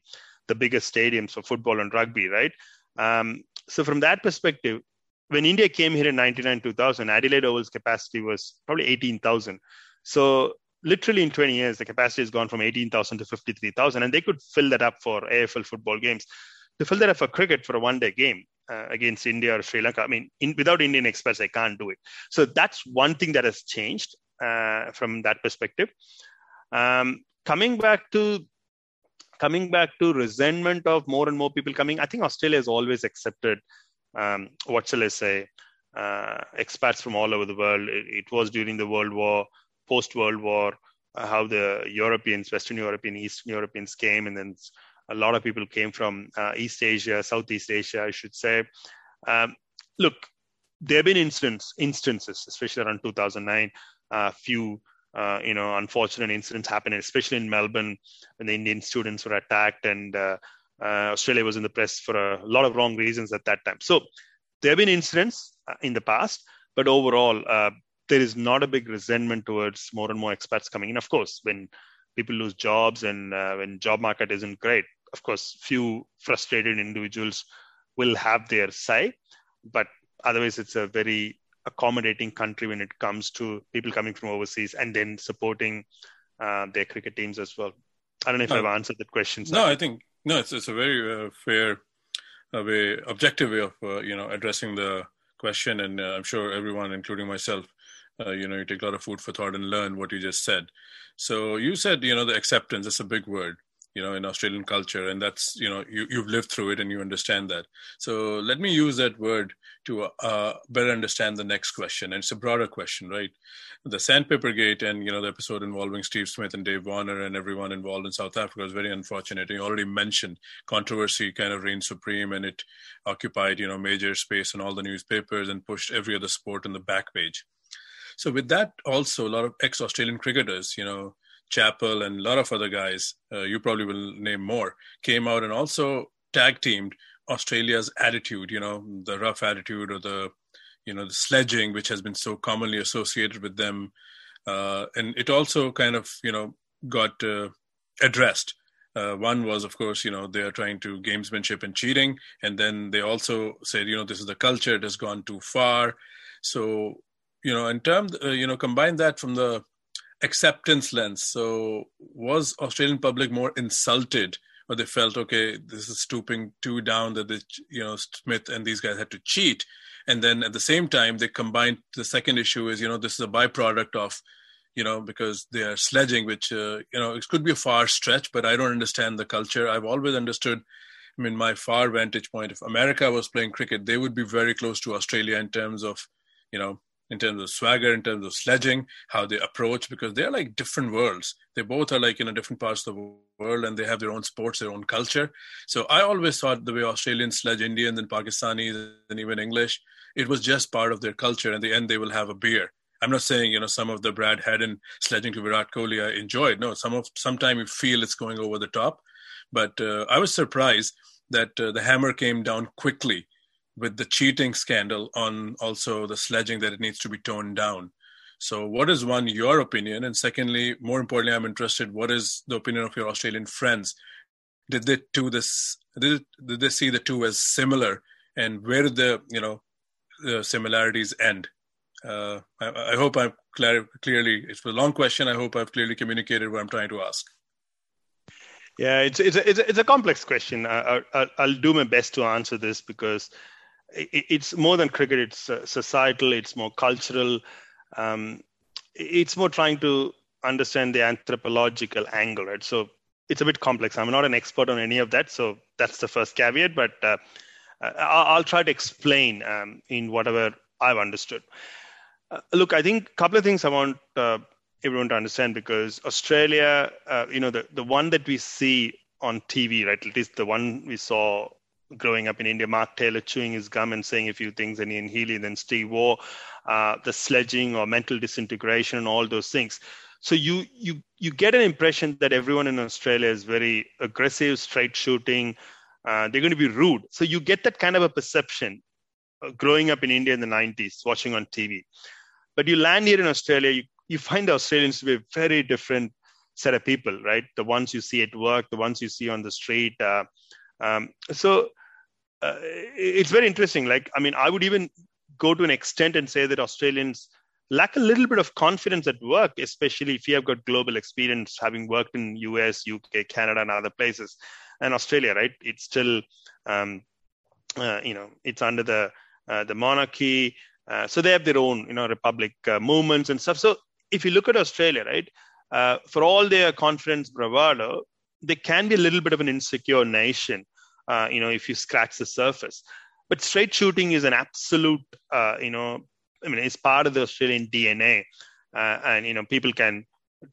the biggest stadiums for football and rugby, right? Um, so from that perspective, when India came here in 99 2000, Adelaide Oval's capacity was probably 18,000. So literally in 20 years, the capacity has gone from 18,000 to 53,000, and they could fill that up for AFL football games. To fill that up for cricket for a one day game, uh, against India or Sri Lanka. I mean, in, without Indian experts, I can't do it. So that's one thing that has changed uh, from that perspective. Um, coming back to coming back to resentment of more and more people coming, I think Australia has always accepted, um, what shall I say, uh, expats from all over the world. It, it was during the World War, post World War, uh, how the Europeans, Western European, Eastern Europeans came, and then a lot of people came from uh, East Asia, Southeast Asia, I should say. Um, look, there have been incidents, instances, especially around 2009, a few uh, you know, unfortunate incidents happened, especially in Melbourne when the Indian students were attacked, and uh, uh, Australia was in the press for a lot of wrong reasons at that time. So there have been incidents uh, in the past, but overall, there is not a big resentment towards more and more expats coming in. Of course, when people lose jobs and uh, when job market isn't great, of course, few frustrated individuals will have their say, but otherwise, it's a very accommodating country when it comes to people coming from overseas and then supporting uh, their cricket teams as well. I don't know if no, I've answered that question. No, I think no. It's it's a very uh, fair uh, way, objective way of uh, you know addressing the question, and uh, I'm sure everyone, including myself, uh, you know, you take a lot of food for thought and learn what you just said. So you said, you know, the acceptance. It's a big word you know in australian culture and that's you know you, you've lived through it and you understand that so let me use that word to uh, better understand the next question and it's a broader question right the sandpaper gate and you know the episode involving steve smith and dave warner and everyone involved in south africa was very unfortunate you already mentioned controversy kind of reigned supreme and it occupied you know major space in all the newspapers and pushed every other sport on the back page so with that also a lot of ex-australian cricketers you know Chappell and a lot of other guys, uh, you probably will name more, came out and also tag teamed Australia's attitude, you know, the rough attitude or the, you know, the sledging, which has been so commonly associated with them. Uh, and it also kind of, you know, got uh, addressed. Uh, one was, of course, you know, they are trying to gamesmanship and cheating. And then they also said, you know, this is the culture, it has gone too far. So, you know, in terms, uh, you know, combine that from the acceptance lens. So was Australian public more insulted or they felt, okay, this is stooping too down that the, you know, Smith and these guys had to cheat. And then at the same time, they combined the second issue is, you know, this is a byproduct of, you know, because they are sledging, which, uh, you know, it could be a far stretch, but I don't understand the culture. I've always understood I mean, my far vantage point, if America was playing cricket, they would be very close to Australia in terms of, you know, in terms of swagger, in terms of sledging, how they approach, because they're like different worlds. They both are like in a different parts of the world and they have their own sports, their own culture. So I always thought the way Australians sledge Indians and Pakistanis and even English, it was just part of their culture. In the end, they will have a beer. I'm not saying you know some of the Brad Haddin sledging to Virat Kohli I enjoyed. No, some of sometimes you feel it's going over the top, but uh, I was surprised that uh, the hammer came down quickly with the cheating scandal on also the sledging that it needs to be toned down. So, what is one your opinion? And secondly, more importantly, I'm interested. What is the opinion of your Australian friends? Did they do this? Did, did they see the two as similar? And where did the you know the similarities end? Uh, I, I, hope I'm clear, clearly. It's a long question. I hope I've clearly communicated what I'm trying to ask. Yeah, it's it's a, it's a, it's a complex question. I, I, I'll do my best to answer this because it's more than cricket. It's uh, societal. It's more cultural. Um, it's more trying to understand the anthropological angle, right? So it's a bit complex. I'm not an expert on any of that, so that's the first caveat. But uh, I'll try to explain um, in whatever I've understood. Uh, look, I think a couple of things I want uh, everyone to understand because Australia, uh, you know, the the one that we see on TV, right? At least the one we saw growing up in India, Mark Taylor chewing his gum and saying a few things, and Ian Healy, then Steve Waugh, uh, the sledging or mental disintegration, and all those things. So you you you get an impression that everyone in Australia is very aggressive, straight shooting. Uh, they're going to be rude. So you get that kind of a perception uh, growing up in India in the 90s, watching on TV. But you land here in Australia, you, you find the Australians to be a very different set of people, right? The ones you see at work, the ones you see on the street. Uh, um, so uh, it's very interesting. Like, I mean, I would even go to an extent and say that Australians lack a little bit of confidence at work, especially if you have got global experience, having worked in US, UK, Canada, and other places, and Australia, right? It's still, um, uh, you know, it's under the uh, the monarchy, uh, so they have their own, you know, republic uh, movements and stuff. So if you look at Australia, right, uh, for all their confidence bravado, they can be a little bit of an insecure nation, uh, you know, if you scratch the surface. But straight shooting is an absolute, uh, you know, I mean, it's part of the Australian DNA, uh, and you know, people can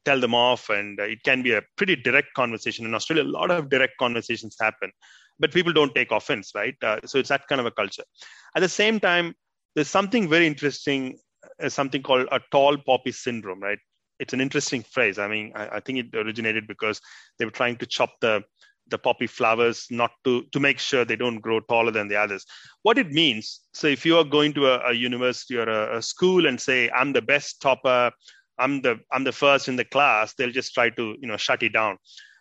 tell them off, and uh, it can be a pretty direct conversation. In Australia, a lot of direct conversations happen, but people don't take offense, right? Uh, so it's that kind of a culture. At the same time, there's something very interesting, something called a tall poppy syndrome, right? It's an interesting phrase. I mean, I, I think it originated because they were trying to chop the the poppy flowers not to to make sure they don't grow taller than the others. What it means so if you are going to a, a university or a, a, school and say i'm the best topper i'm the i'm the first in the class they'll just try to you know shut it down.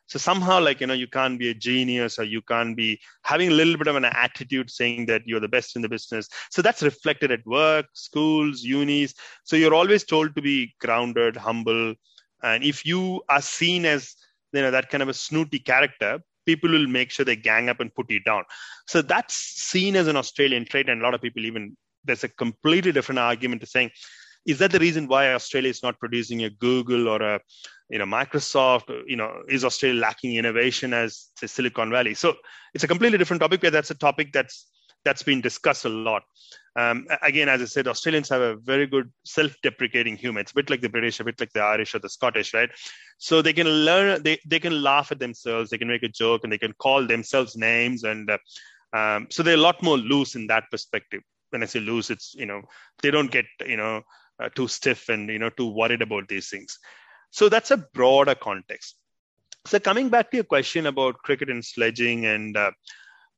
So somehow like you know you can't be a genius or you can't be having a little bit of an attitude saying that you're the best in the business. So that's reflected at work schools unis. So you're always told to be grounded humble. And if you are seen as you know that kind of a snooty character people will make sure they gang up and put you down. So that's seen as an Australian trait, and a lot of people even there's a completely different argument to saying, is that the reason why Australia is not producing a Google or a you know Microsoft? You know, is Australia lacking innovation as say, Silicon Valley? So it's a completely different topic, but that's a topic that's that's been discussed a lot. Um, again, as I said, Australians have a very good self-deprecating humor. It's a bit like the British, a bit like the Irish or the Scottish, right? So they can learn, they, they can laugh at themselves, they can make a joke, and they can call themselves names, and uh, um, so they're a lot more loose in that perspective. When I say loose, it's you know they don't get you know uh, too stiff and you know too worried about these things. So that's a broader context. So coming back to your question about cricket and sledging and uh,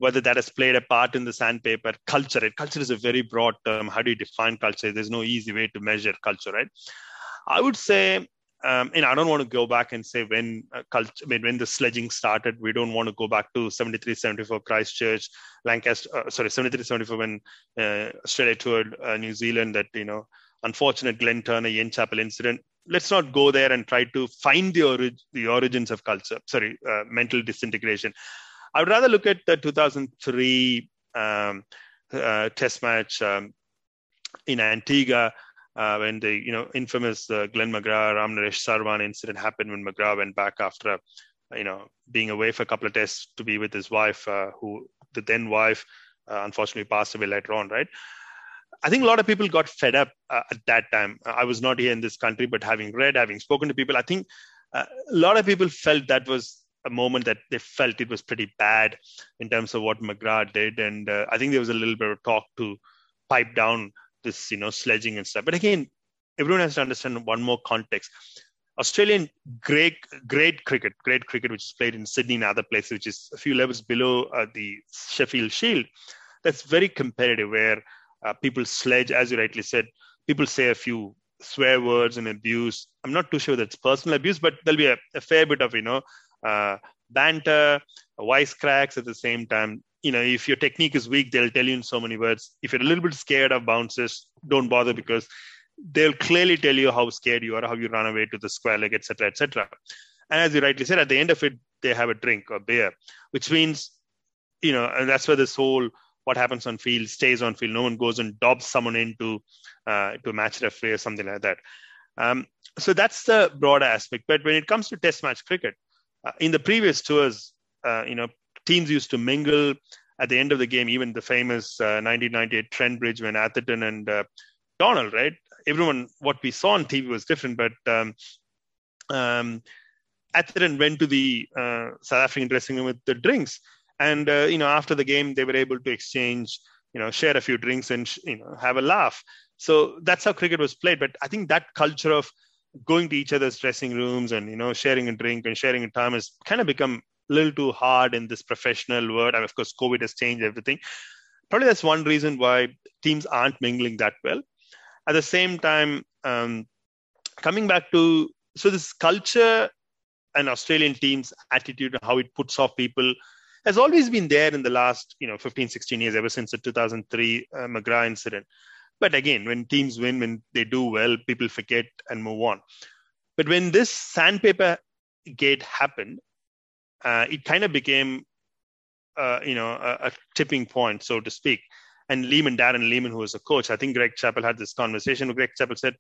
whether that has played a part in the sandpaper culture. Culture is a very broad term. How do you define culture? There's no easy way to measure culture, right? I would say, um, and I don't want to go back and say when uh, culture, I mean, when the sledging started. We don't want to go back to 73, 74 Christchurch, Lancaster, uh, sorry, 73, 74 when uh, Australia toured uh, New Zealand. That you know, unfortunate Glenn Turner, Ian Chappell incident. Let's not go there and try to find the, ori- the origins of culture. Sorry, uh, mental disintegration. I would rather look at the 2003 um, uh, Test match um, in Antigua uh, when the you know infamous uh, Glenn McGrath Ramnaresh Sarwan incident happened when McGrath went back after you know being away for a couple of tests to be with his wife, uh, who the then wife uh, unfortunately passed away later on, right? I think a lot of people got fed up uh, at that time. I was not here in this country, but having read, having spoken to people, I think a lot of people felt that was a moment that they felt it was pretty bad in terms of what McGrath did, and uh, I think there was a little bit of talk to pipe down this, you know, sledging and stuff. But again, everyone has to understand one more context. Australian grade grade cricket, grade cricket, which is played in Sydney and other places, which is a few levels below uh, the Sheffield Shield. That's very competitive, where uh, people sledge, as you rightly said. People say a few swear words and abuse. I'm not too sure that's personal abuse, but there'll be a, a fair bit of you know uh, banter, wisecracks at the same time. You know, if your technique is weak, they'll tell you in so many words. If you're a little bit scared of bounces, don't bother because they'll clearly tell you how scared you are, how you run away to the square leg, etc., etc. And as you rightly said, at the end of it, they have a drink or beer, which means, you know, and that's where this whole what happens on field stays on field. No one goes and dobs someone into uh, to a match referee or something like that. Um, so that's the broader aspect. But when it comes to Test match cricket, uh, in the previous tours, uh, you know, teams used to mingle at the end of the game. Even the famous uh, 1998 Trent Bridge when Atherton and uh, Donald, right? Everyone, what we saw on TV was different, but um, um, Atherton went to the uh, South African dressing room with the drinks, and uh, you know, after the game, they were able to exchange, you know, share a few drinks and you know, have a laugh. So that's how cricket was played. But I think that culture of going to each other's dressing rooms and you know sharing a drink and sharing a time has kind of become a little too hard in this professional world. And of course, COVID has changed everything. Probably that's one reason why teams aren't mingling that well. At the same time, um, coming back to so this culture and Australian teams' attitude and how it puts off people has always been there in the last you know 15, 16 years, ever since the 2003 uh, McGrath incident. But again, when teams win, when they do well, people forget and move on. But when this sandpaper gate happened, uh, it kind of became, uh, you know, a, a, tipping point, so to speak. And Lehmann, Darren Lehmann, who was a coach, I think Greg Chappell had this conversation. Greg Chappell said,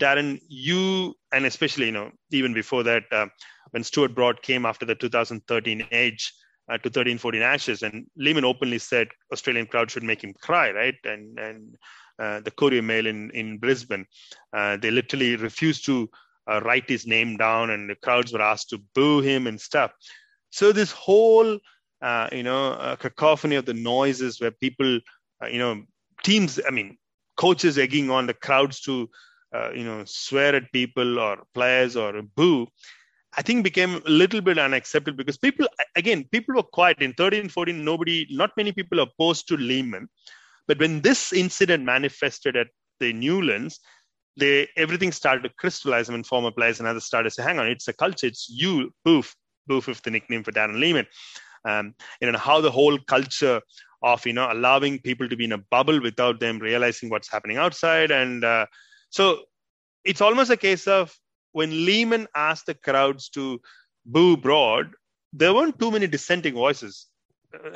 Darren, you and especially you know even before that, uh, when Stuart Broad came after the 2013 Edge uh, to 13 14 Ashes, and Lehmann openly said Australian crowd should make him cry, right? And and the Courier Mail in in Brisbane, uh, they literally refused to uh, write his name down, and the crowds were asked to boo him and stuff. So this whole uh, you know cacophony of the noises where people you know teams, I mean coaches egging on the crowds to uh, you know swear at people or players or boo i think became a little bit unacceptable because people again people were quiet. In 13 14 nobody not many people opposed to lehmann but when this incident manifested at the newlands they everything started to crystallize I mean former players and others started to say hang on it's a culture it's you boof boof if the nickname for darren Lehmann." um, you know how the whole culture of you know allowing people to be in a bubble without them realizing what's happening outside and uh, so it's almost a case of when Lehmann asked the crowds to boo Broad, there weren't too many dissenting voices.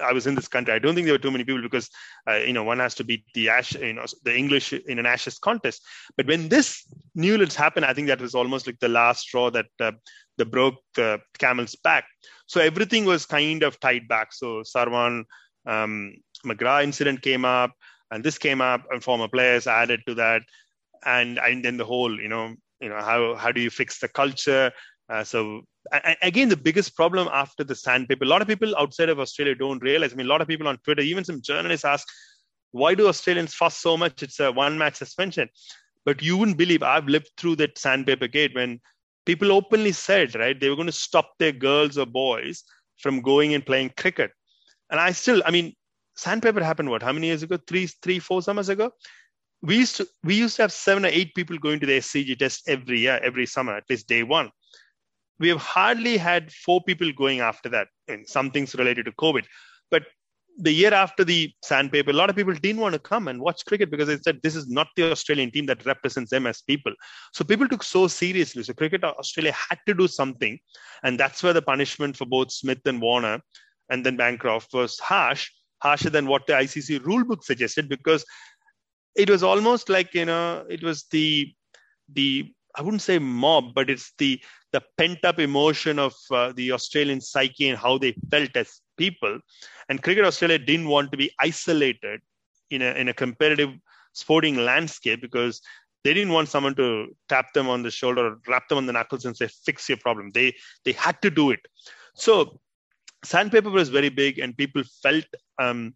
I was in this country. I don't think there were too many people because uh, you know one has to beat the Ash, you know, the English in an Ashes contest. But when this Newlands happened, I think that was almost like the last straw that uh, that broke the camel's back. So everything was kind of tied back. So Sarwan um, McGrath incident came up, and this came up, and former players added to that and and then the whole you know you know how how do you fix the culture uh, so Again the biggest problem after the sandpaper a lot of people outside of australia don't realize i mean a lot of people on twitter even some journalists ask why do australians fuss so much? It's a one match suspension. But you wouldn't believe i've lived through that sandpaper gate when people openly said right they were going to stop their girls or boys from going and playing cricket. And i still i mean sandpaper happened what how many years ago? Three three four summers ago? We used to we used to have seven or eight people going to the SCG test every year, every summer, at least day one. We have hardly had four people going after that, and some things related to COVID. But the year after the sandpaper, a lot of people didn't want to come and watch cricket because they said this is not the Australian team that represents them as people. So people took so seriously. So Cricket Australia had to do something, and that's where the punishment for both Smith and Warner, and then Bancroft was harsh, harsher than what the ICC rulebook suggested because it was almost like you know it was the the I wouldn't say mob, but it's the the pent up emotion of uh, the Australian psyche and how they felt as people. And Cricket Australia didn't want to be isolated in a in a competitive sporting landscape because they didn't want someone to tap them on the shoulder or rap them on the knuckles and say fix your problem. They they had to do it. So sandpaper was very big, and people felt um,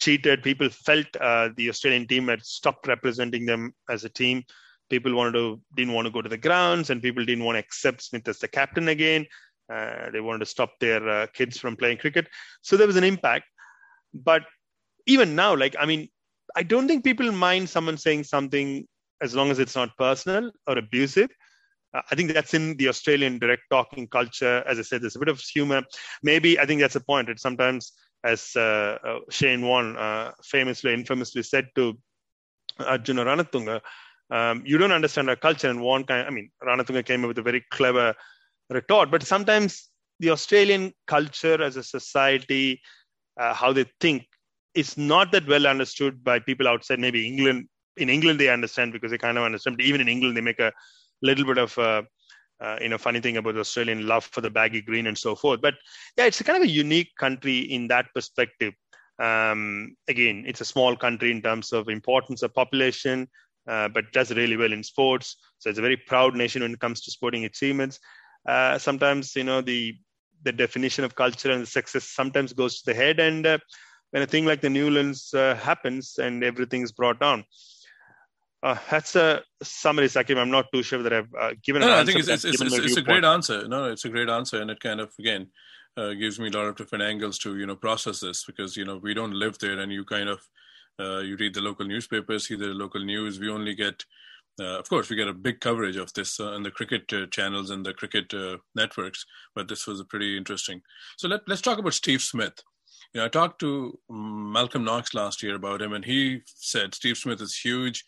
cheated. People felt uh, the Australian team had stopped representing them as a team. People wanted to didn't want to go to the grounds, and people didn't want to accept Smith as the captain again. Uh, they wanted to stop their uh, kids from playing cricket. So there was an impact. But even now, like I mean, I don't think people mind someone saying something as long as it's not personal or abusive. Uh, I think that's in the Australian direct talking culture. As I said, there's a bit of humor. Maybe I think that's a point. That sometimes as uh, uh, Shane Warne famously, infamously said to Ranatunga, um, you don't understand our culture. And Warne, kind I mean, Ranatunga came up with a very clever retort. But sometimes the Australian culture as a society, uh, how they think, is not that well understood by people outside. Maybe England. In England, they understand because they kind of understand. But even in England, they make a little bit of uh, uh, you know funny thing about Australian love for the baggy green and so forth. But yeah, it's a kind of a unique country in that perspective. Um, again, it's a small country in terms of importance of population, uh, but does really well in sports. So it's a very proud nation when it comes to sporting achievements. Uh, sometimes you know the the definition of culture and success sometimes goes to the head, and uh, when a thing like the Newlands uh, happens and everything is brought down, uh, that's a summary, Sakim. I'm not too sure that I've uh, given. No, no I think it's, it's, it's, it's a great answer. No, it's a great answer, and it kind of again uh, gives me a lot of different angles to you know process this because you know we don't live there, and you kind of uh, you read the local newspapers, see the local news. We only get, uh, of course, we get a big coverage of this on the cricket uh, channels and the cricket networks. But this was pretty interesting. So let let's talk about Steve Smith. You know, I talked to Malcolm Knox last year about him, and he said Steve Smith is huge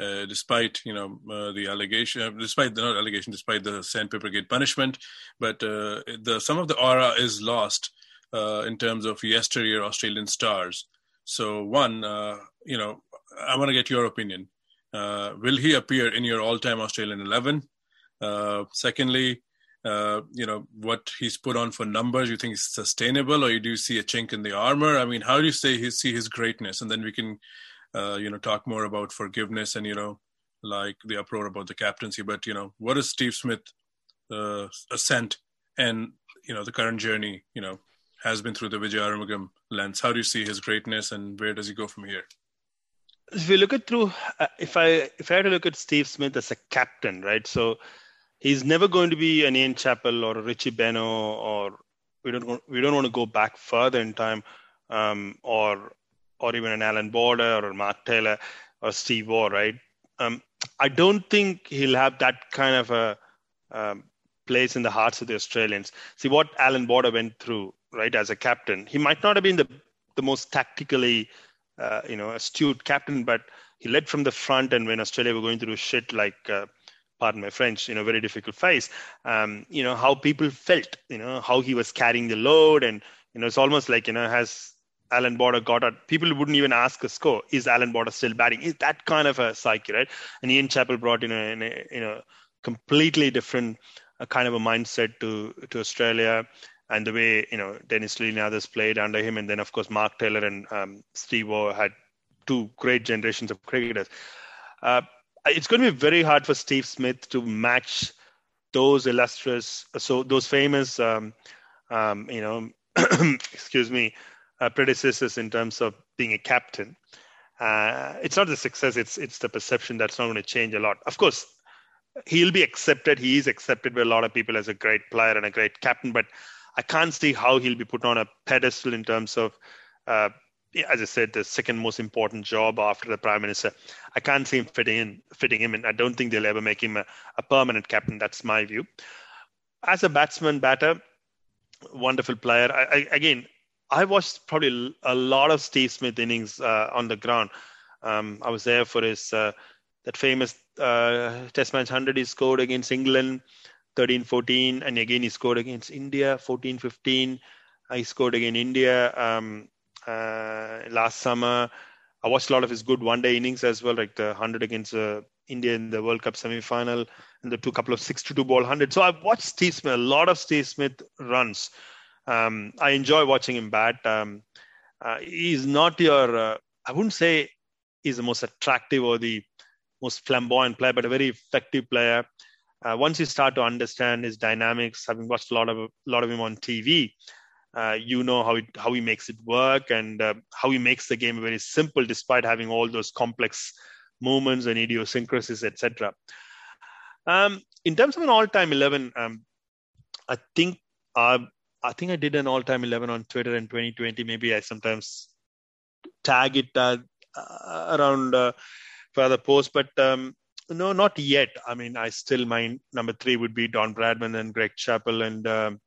uh, despite you know uh, the allegation, uh, despite the not allegation, despite the sandpaper gate punishment, but uh, the some of the aura is lost uh, in terms of yesteryear Australian stars. So one, you know, I want to get your opinion. uh, will he appear in your all-time Australian 11? Uh, secondly, uh, you know what he's put on for numbers. You think it's sustainable, or you do you see a chink in the armor? I mean, how do you say he see his greatness? And then we can, uh, you know, talk more about forgiveness and you know, like the uproar about the captaincy. But you know, what is Steve Smith uh, ascent and you know the current journey? You know, has been through the Vijay Arumugam lens. How do you see his greatness, and where does he go from here? If we look at through, uh, if I if I had to look at Steve Smith as a captain, right? So he's never going to be an Ian Chappell or a Richie Benaud, or we don't we don't want to go back further in time, um, or or even an Alan Border or Mark Taylor or Steve Waugh, right? Um, I don't think he'll have that kind of a um, place in the hearts of the Australians. See what Alan Border went through, right, as a captain. He might not have been the the most tactically, uh, you know, astute captain, but he led from the front. And when Australia were going through shit like uh, pardon my French, you know, very difficult phase, um, you know, how people felt, you know, how he was carrying the load. And, you know, it's almost like, you know, has Alan Border got out, people wouldn't even ask a score. Is Alan Border still batting? Is that kind of a psyche, right? And Ian Chappell brought in a, in a you know, completely different uh, kind of a mindset to, to Australia and the way, you know, Dennis Lillee and others played under him. And then, of course, Mark Taylor and um, Steve Waugh had two great generations of cricketers. Uh, it's going to be very hard for Steve Smith to match those illustrious, so those famous, um, um, you know, (clears throat) excuse me, uh, predecessors in terms of being a captain. Uh, it's not the success; it's it's the perception that's not going to change a lot. Of course, he'll be accepted. He is accepted by a lot of people as a great player and a great captain, but I can't see how he'll be put on a pedestal in terms of uh, as I said, the second most important job after the prime minister. I can't see him fitting in, fitting him in. I don't think they'll ever make him a, a permanent captain. That's my view. As a batsman, batter, wonderful player. I, I, again, I watched probably a lot of Steve Smith innings uh, on the ground. Um, I was there for his uh, that famous uh, Test match hundred he scored against England, 13-14, and again he scored against India, 14-15. He scored against India. Um, uh, last summer. I watched a lot of his good one day innings as well, like the 100 against uh, India in the World Cup semi final and the two couple of 62 ball 100. So I've watched Steve Smith, a lot of Steve Smith runs. Um, I enjoy watching him bat. Um, uh, he's not your, uh, I wouldn't say he's the most attractive or the most flamboyant player, but a very effective player. Uh, once you start to understand his dynamics, having watched a lot of a lot of him on TV, uh, you know how how he makes it work and uh, how he makes the game very simple despite having all those complex movements and idiosyncrasies, etc. Um, in terms of an all-time 11, um, I think uh, I think I did an all-time 11 on Twitter in 2020. Maybe I sometimes tag it uh, uh, around for other posts, but um, no, not yet. I mean, I still my number three would be Don Bradman and Greg Chappell and um,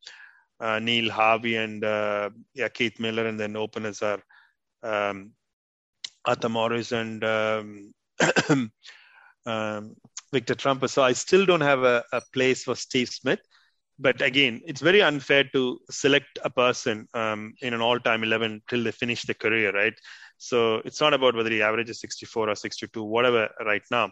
uh, Neil Harvey and uh, yeah Keith Miller, and then openers are um, Arthur Morris and um, (clears throat) um, Victor Trumper. So I still don't have a, a, place for Steve Smith. But again, it's very unfair to select a person um, in an all-time 11 till they finish their career, right? So it's not about whether he averages 64 or 62, whatever, right now.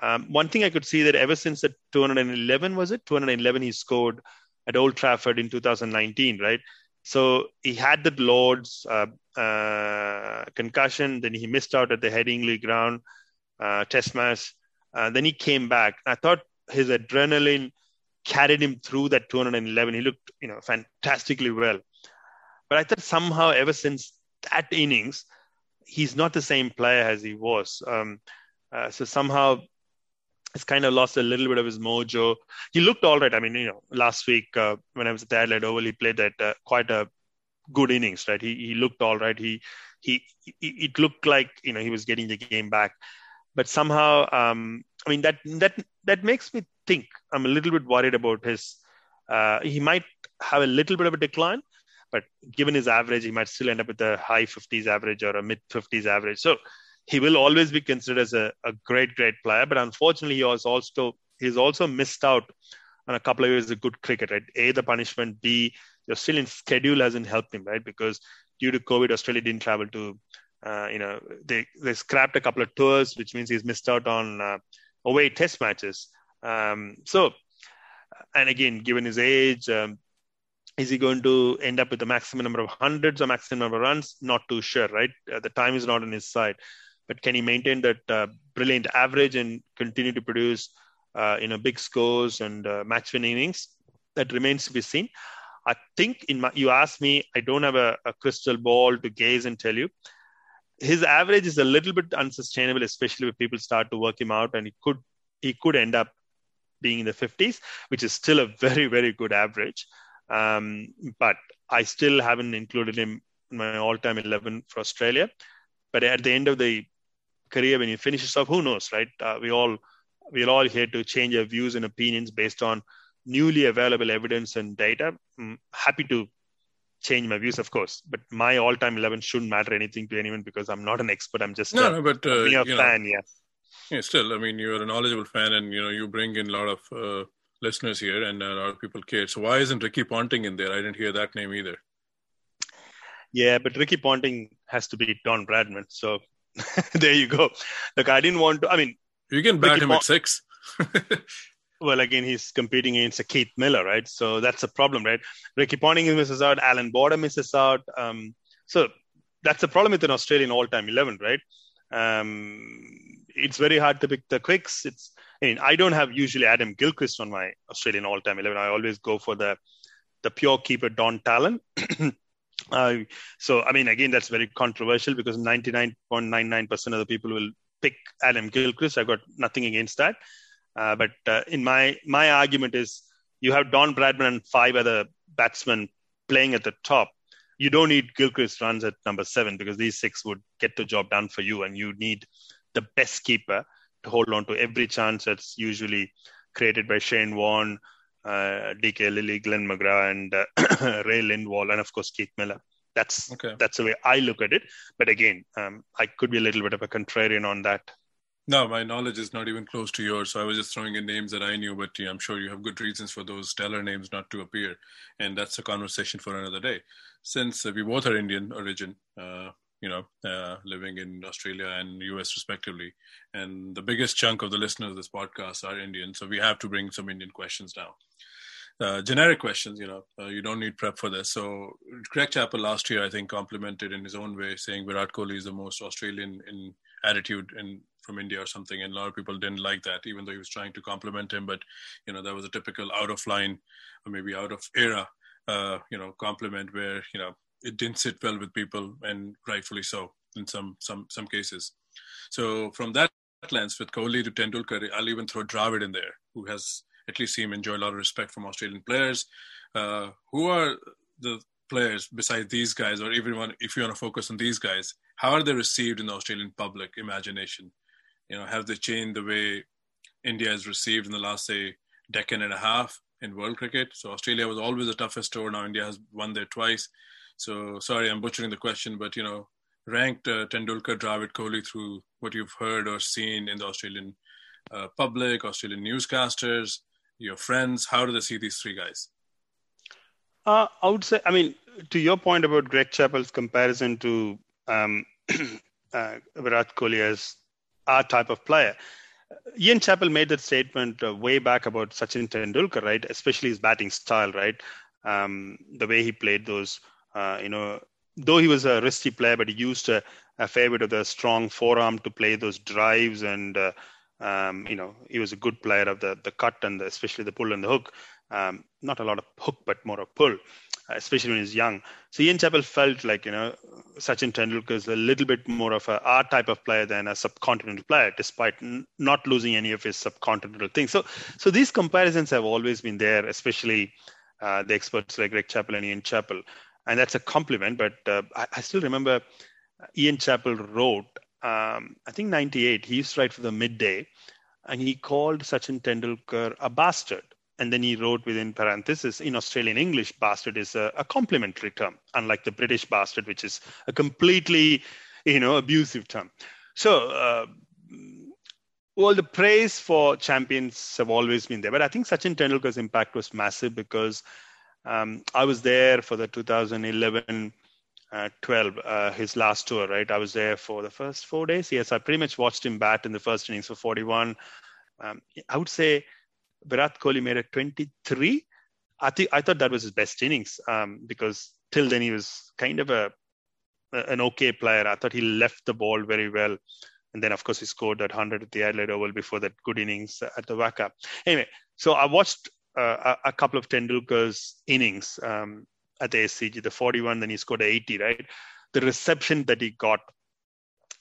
Um, one thing I could see that ever since the 211 was it 211 he scored at Old Trafford in 2019, right? So he had the Lord's uh, uh, concussion, then he missed out at the Headingley ground uh, test match. Uh, then he came back. I thought his adrenaline carried him through that 211. He looked, you know, fantastically well. But I thought somehow, ever since that innings, he's not the same player as he was. Um, uh, so somehow has kind of lost a little bit of his mojo. He looked all right. I mean, you know, last week uh, when I was at the Adelaide Oval, he played that uh, quite a good innings, right? He he looked all right. He, he he it looked like you know he was getting the game back, but somehow, um, I mean that that that makes me think. I'm a little bit worried about his. Uh, he might have a little bit of a decline, but given his average, he might still end up with a high 50s average or a mid 50s average. So he will always be considered as a, a great, great player. But unfortunately, he was also he's also missed out on a couple of years of good cricket. Right? A the punishment. B the Australian schedule hasn't helped him. Right? Because due to COVID, Australia didn't travel to Uh, you know, they they scrapped a couple of tours, which means he's missed out on uh, away test matches. Um, so, and again, given his age, um, is he going to end up with the maximum number of hundreds or maximum number of runs? Not too sure, right? Uh, the time is not on his side. But can he maintain that uh, brilliant average and continue to produce, uh, you know, big scores and uh, match-winning innings? That remains to be seen. I think in my, you asked me, I don't have a, a crystal ball to gaze and tell you. His average is a little bit unsustainable, especially if people start to work him out, and he could he could end up being in the 50s, which is still a very very good average. Um, but I still haven't included him in my all-time 11 for Australia. But at the end of the career, when he finishes off, who knows, right? Uh, we all we're all here to change our views and opinions based on newly available evidence and data. I'm happy to change my views, of course, but my all-time 11 shouldn't matter anything to anyone because I'm not an expert. I'm just no, a, no, but uh, a fan. Know, yeah. Yeah. Still, I mean, you're a knowledgeable fan, and you know you bring in a lot of uh, listeners here, and a lot of people care. So why isn't Ricky Ponting in there? I didn't hear that name either. Yeah, but Ricky Ponting has to be Don Bradman. So (laughs) there you go. Look, I didn't want to. I mean, you can bat him at six. (laughs) well, again, he's competing against a Keith Miller, right? So that's a problem, right? Ricky Ponting misses out. Alan Border misses out. Um, so that's a problem with an Australian all-time eleven, right? Um, it's very hard to pick the quicks. It's I mean, I don't have usually Adam Gilchrist on my Australian all-time eleven. I always go for the the pure keeper Don Tallon. (clears throat) uh, so I mean, again, that's very controversial because 99.99% of the people will pick Adam Gilchrist. I've got nothing against that. Uh, but uh, in my my argument is you have Don Bradman and five other batsmen playing at the top. You don't need Gilchrist runs at number seven because these six would get the job done for you, and you need the best keeper to hold on to every chance that's usually created by Shane Warne, uh, DK Lillee, Glenn McGrath, and uh, (clears throat) Ray Lindwall, and of course Keith Miller. That's okay. that's the way I look at it. But again, um, I could be a little bit of a contrarian on that. No, my knowledge is not even close to yours. So I was just throwing in names that I knew, but yeah, I'm sure you have good reasons for those stellar names not to appear. And that's a conversation for another day. Since uh, we both are Indian origin, uh, you know, uh, living in Australia and US respectively. And the biggest chunk of the listeners of this podcast are Indian, so we have to bring some Indian questions now. Uh, generic questions, you know, uh, you don't need prep for this. So Greg Chappell last year, I think, complimented in his own way, saying Virat Kohli is the most Australian in attitude in from India or something, and a lot of people didn't like that, even though he was trying to compliment him. But you know, that was a typical out of line or maybe out of era, uh, you know, compliment where you know it didn't sit well with people, and rightfully so in some some some cases. So from that lens, with Kohli to Tendulkar, I'll even throw Dravid in there, who has at least seemed enjoy a lot of respect from Australian players. Uh, who are the players besides these guys, or everyone? If you want to focus on these guys, how are they received in the Australian public imagination? You know, have they changed the way India is received in the last say decade and a half in world cricket? So Australia was always the toughest tour. Now India has won there twice. So sorry, I'm butchering the question, but you know, ranked uh, Tendulkar, Dravid, Kohli through what you've heard or seen in the Australian uh, public, Australian newscasters, your friends. How do they see these three guys? Uh, I would say, I mean, to your point about Greg Chappell's comparison to um, (clears throat) uh, Virat Kohli as our type of player. Ian Chappell made that statement uh, way back about Sachin Tendulkar, right? Especially his batting style, right? Um, the way he played those you know, though he was a risky player, but he used a, a fair bit of the strong forearm to play those drives, and uh, um, you know, he was a good player of the the cut and the, especially the pull and the hook. Um, not a lot of hook, but more of pull, uh, especially when he's young. So Ian Chappell felt like you know Sachin Tendulkar is a little bit more of a R type of player than a subcontinental player, despite n- not losing any of his subcontinental things. So so these comparisons have always been there, especially uh, the experts like Greg Chappell and Ian Chappell and that's a compliment. But uh, I, I, still remember Ian Chappell wrote, um, I think '98. He used to write for the Midday, and he called Sachin Tendulkar a bastard. And then he wrote within parentheses in Australian English, bastard is a, a complimentary term, unlike the British bastard, which is a completely, you know, abusive term. So, uh, well, the praise for champions have always been there, but I think Sachin Tendulkar's impact was massive because um, I was there for the 2011 uh, 12, uh, his last tour, right? I was there for the first four days. Yes, I pretty much watched him bat in the first innings for 41. Um, I would say Virat Kohli made a 23. I think I thought that was his best innings um, because till then he was kind of a an okay player. I thought he left the ball very well, and then of course he scored that 100 at the Adelaide Oval before that good innings at the WACA. Anyway, so I watched uh, a, couple of Tendulkar's innings. Um, at the SCG, the 41, then he scored 80, right? The reception that he got.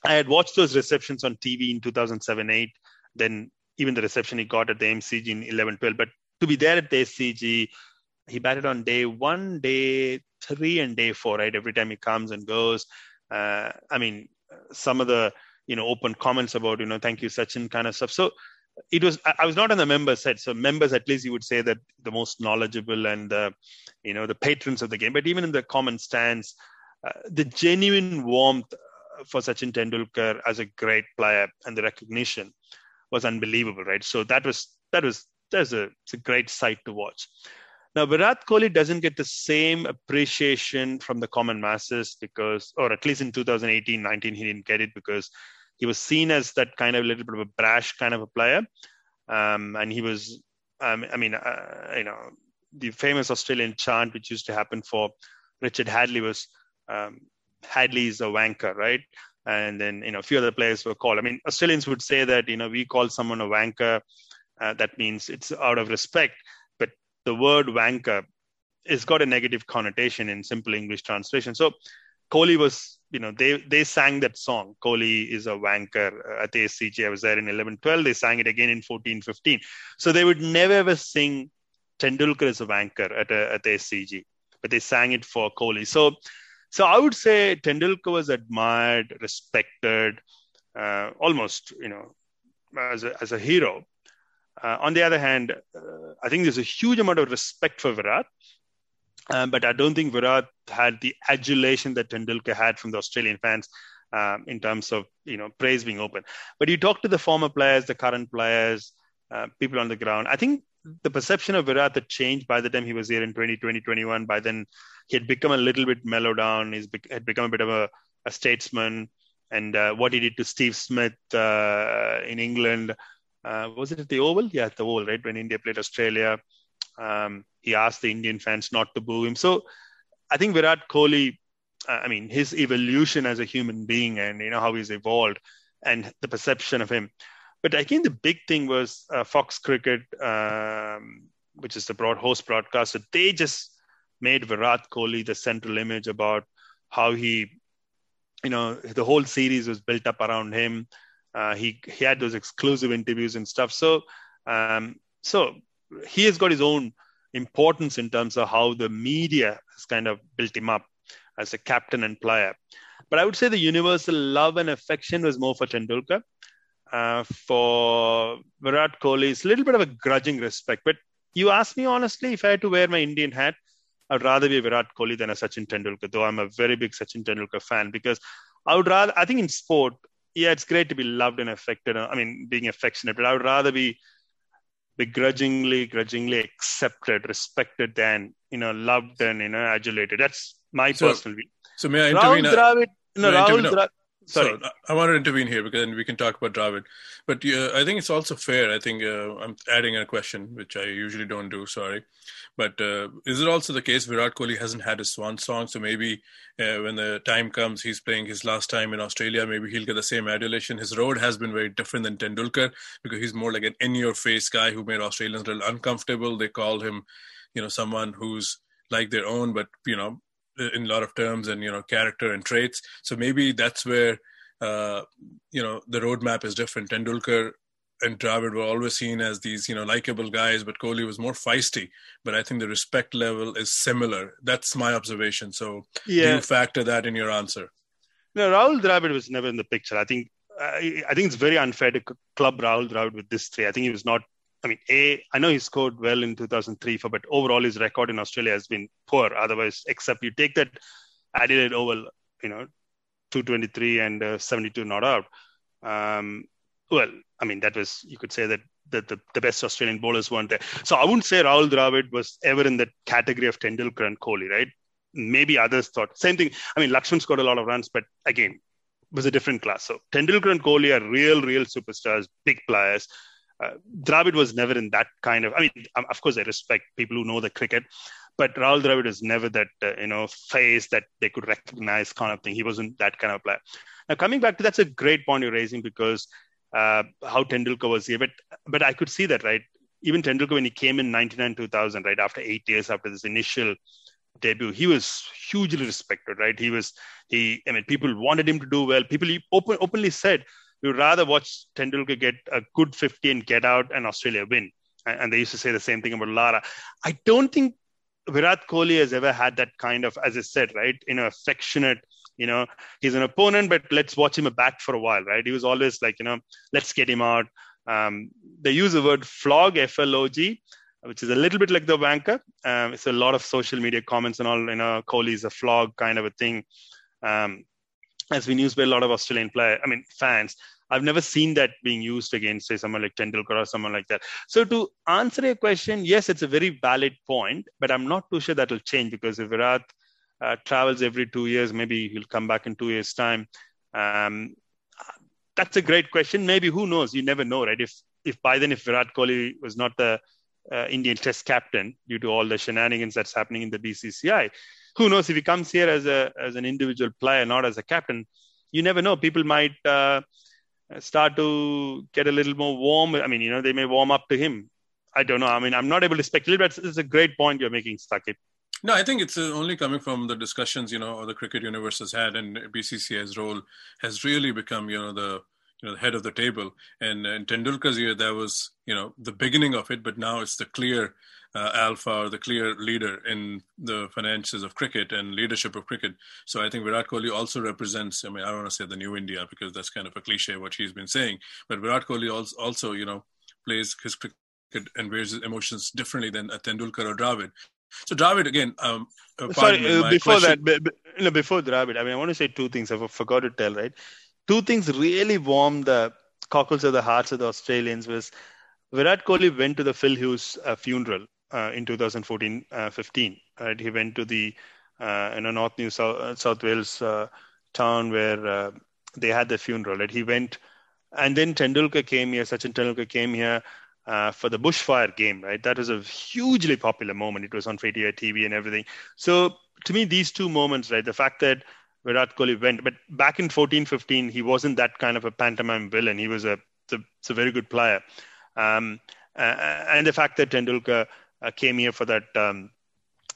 I had watched those receptions on TV in 2007 8, then even the reception he got at the MCG in 11 12. But to be there at the SCG, he batted on day one, day three, and day four, right? Every time he comes and goes. Uh, I mean, some of the you know open comments about you know thank you Sachin kind of stuff. So it was I was not on the member set, so members at least you would say that the most knowledgeable and the you know the patrons of the game. But even in the common stands, uh, the genuine warmth for Sachin Tendulkar as a great player and the recognition was unbelievable, right? So that was that was that's a it's a great sight to watch. Now Virat Kohli doesn't get the same appreciation from the common masses because, or at least in 2018-19, he didn't get it because he was seen as that kind of a little bit of a brash kind of a player, um, and he was, um, I mean, uh, you know, the famous Australian chant which used to happen for Richard Hadlee was um, Hadlee is a wanker, right? And then you know a few other players were called. I mean, Australians would say that you know we call someone a wanker. Uh, that means it's out of respect. But the word wanker has got a negative connotation in simple English translation. So Kohli was, you know, they they sang that song. Kohli is a wanker uh, at the SCG. I was there in 11 12. They sang it again in 14 15. So they would never ever sing Tendulkar as a wanker at, a, at the SCG, but they sang it for Kohli. So, so I would say Tendulkar was admired, respected, uh, almost, you know, as a, as a hero. Uh, on the other hand, uh, I think there's a huge amount of respect for Virat. Um, but I don't think Virat had the adulation that Tendulkar had from the Australian fans um, in terms of you know praise being open. But you talk to the former players, the current players, uh, people on the ground. I think the perception of Virat had changed by the time he was here in 2020, 21. By then, he had become a little bit mellow down. He had become a bit of a, a statesman. And uh, what he did to Steve Smith uh, in England, uh, was it at the Oval? Yeah, at the Oval, right? When India played Australia. Um, he asked the Indian fans not to boo him. So I think Virat Kohli, uh, I mean, his evolution as a human being and you know how he's evolved and the perception of him. But I think the big thing was uh, Fox Cricket, um, which is the broad host broadcaster. They just made Virat Kohli the central image about how he, you know, the whole series was built up around him. Uh, he he had those exclusive interviews and stuff. So um, so he has got his own importance in terms of how the media has kind of built him up as a captain and player. But I would say the universal love and affection was more for Tendulkar. Uh, for Virat Kohli, it's a little bit of a grudging respect. But you ask me honestly, if I had to wear my Indian hat, I'd rather be Virat Kohli than a Sachin Tendulkar, though I'm a very big Sachin Tendulkar fan because I would rather, I think in sport, yeah, it's great to be loved and affected. I mean, being affectionate, but I would rather be begrudgingly, grudgingly accepted, respected, than you know, loved and you know, adulated. That's my so, personal view. So may I intervene? Uh, Rahul Dravid, no, Rahul Dravid. Sorry. So I want to intervene here because then we can talk about Dravid. But uh, I think it's also fair. I think uh, I'm adding a question, which I usually don't do. Sorry, but uh, is it also the case Virat Kohli hasn't had his swan song? So maybe uh, when the time comes, he's playing his last time in Australia. Maybe he'll get the same adulation. His road has been very different than Tendulkar because he's more like an in-your-face guy who made Australians a little uncomfortable. They call him, you know, someone who's like their own, but you know, in a lot of terms and you know character and traits. So maybe that's where uh, you know the roadmap is different. Tendulkar and Dravid were always seen as these you know likable guys, but Kohli was more feisty. But I think the respect level is similar. That's my observation. So yeah. do you factor that in your answer? No, Rahul Dravid was never in the picture. I think I, I think it's very unfair to club Rahul Dravid with this three. I think he was not I mean, A, I know he scored well in 2003, for, but overall his record in Australia has been poor. Otherwise, except you take that Adelaide Oval, you know, 223 and uh, 72 not out. Um, well, I mean, that was, you could say that the, the, the, best Australian bowlers weren't there. So I wouldn't say Rahul Dravid was ever in the category of Tendulkar and Kohli, right? maybe others thought same thing. I mean, Lakshman scored a lot of runs, but again, was a different class. So Tendulkar and Kohli are real, real superstars, big players. Uh, Dravid was never in that kind of. I mean, um, of course, I respect people who know the cricket, but Rahul Dravid was never that uh, you know face that they could recognize kind of thing. He wasn't that kind of player. Now, coming back to that's a great point you're raising because uh, how Tendulkar was here, but but I could see that right. Even Tendulkar when he came in '99, 2000, right after eight years after this initial debut, he was hugely respected, right? He was he. I mean, people wanted him to do well. People open, openly said we would rather watch Tendulkar get a good 50 and get out and Australia win. And they used to say the same thing about Lara. I don't think Virat Kohli has ever had that kind of, as I said, right, you know, affectionate, you know, he's an opponent, but let's watch him bat for a while, right? He was always like, you know, let's get him out. Um, they use the word flog, F L O G, which is a little bit like the wanker. Um, it's a lot of social media comments and all, you know, Kohli is a flog kind of a thing. Um, has been used by a lot of Australian player, I mean, fans. I've never seen that being used against, say, someone like Tendulkar or someone like that. So to answer your question, yes, it's a very valid point, but I'm not too sure that will change because if Virat uh, travels every two years, maybe he'll come back in two years' time. Um, that's a great question. Maybe who knows? You never know, right? If if by then if Virat Kohli was not the uh, Indian Test captain due to all the shenanigans that's happening in the BCCI, who knows if he comes here as a as an individual player, not as a captain? You never know. People might. Uh, start to get a little more warm. I mean, you know, they may warm up to him. I don't know. I mean, I'm not able to speculate, but it's a great point you're making, Sakib. No, I think it's uh, only coming from the discussions, you know, or the cricket universe has had, and BCCI's role has really become, you know, the you know the head of the table. And in Tendulkar's year, that was, you know, the beginning of it, but now it's the clear uh, alpha or the clear leader in the finances of cricket and leadership of cricket. So I think Virat Kohli also represents. I mean, I don't want to say the new India because that's kind of a cliche what he's been saying, but Virat Kohli also, also you know, plays his cricket and wears his emotions differently than a Tendulkar or Dravid. So Dravid again. Um, uh, Sorry, uh, before question. that, b- b- before Dravid, I mean, I want to say two things. I forgot to tell. Right, two things really warmed the cockles of the hearts of the Australians was Virat Kohli went to the Phil Hughes uh, funeral uh, in 2014 uh, 15. Right? He went to the uh, you know North New South, South Wales town where they had the funeral. Right? He went, and then Tendulkar came here. Sachin Tendulkar came here. Uh, for the bushfire game, right? That was a hugely popular moment. It was on free TV and everything. So to me, these two moments, right? The fact that Virat Kohli went, but back in 14, 15, he wasn't that kind of a pantomime villain. He was a, a, a very good player. Um, uh, and the fact that Tendulkar uh, came here for that um,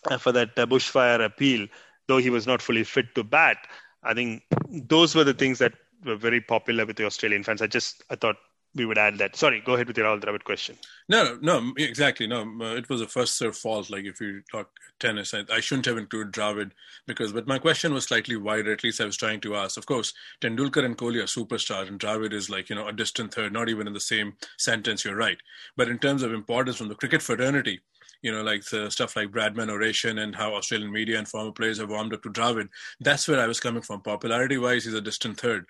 uh, for that uh, bushfire appeal, though he was not fully fit to bat. I think those were the things that were very popular with the Australian fans. I just I thought we would add that. Sorry, go ahead with your Rahul Dravid question. No, no, exactly. No, it was a first serve fault. Like if you talk tennis, I, I, shouldn't have included Dravid because, but my question was slightly wider. At least I was trying to ask. Of course, Tendulkar and Kohli are superstars, and Dravid is like you know a distant third, not even in the same sentence. You're right. But in terms of importance from the cricket fraternity, you know, like the stuff like Bradman oration and how Australian media and former players have warmed up to Dravid. That's where I was coming from. Popularity wise, he's a distant third.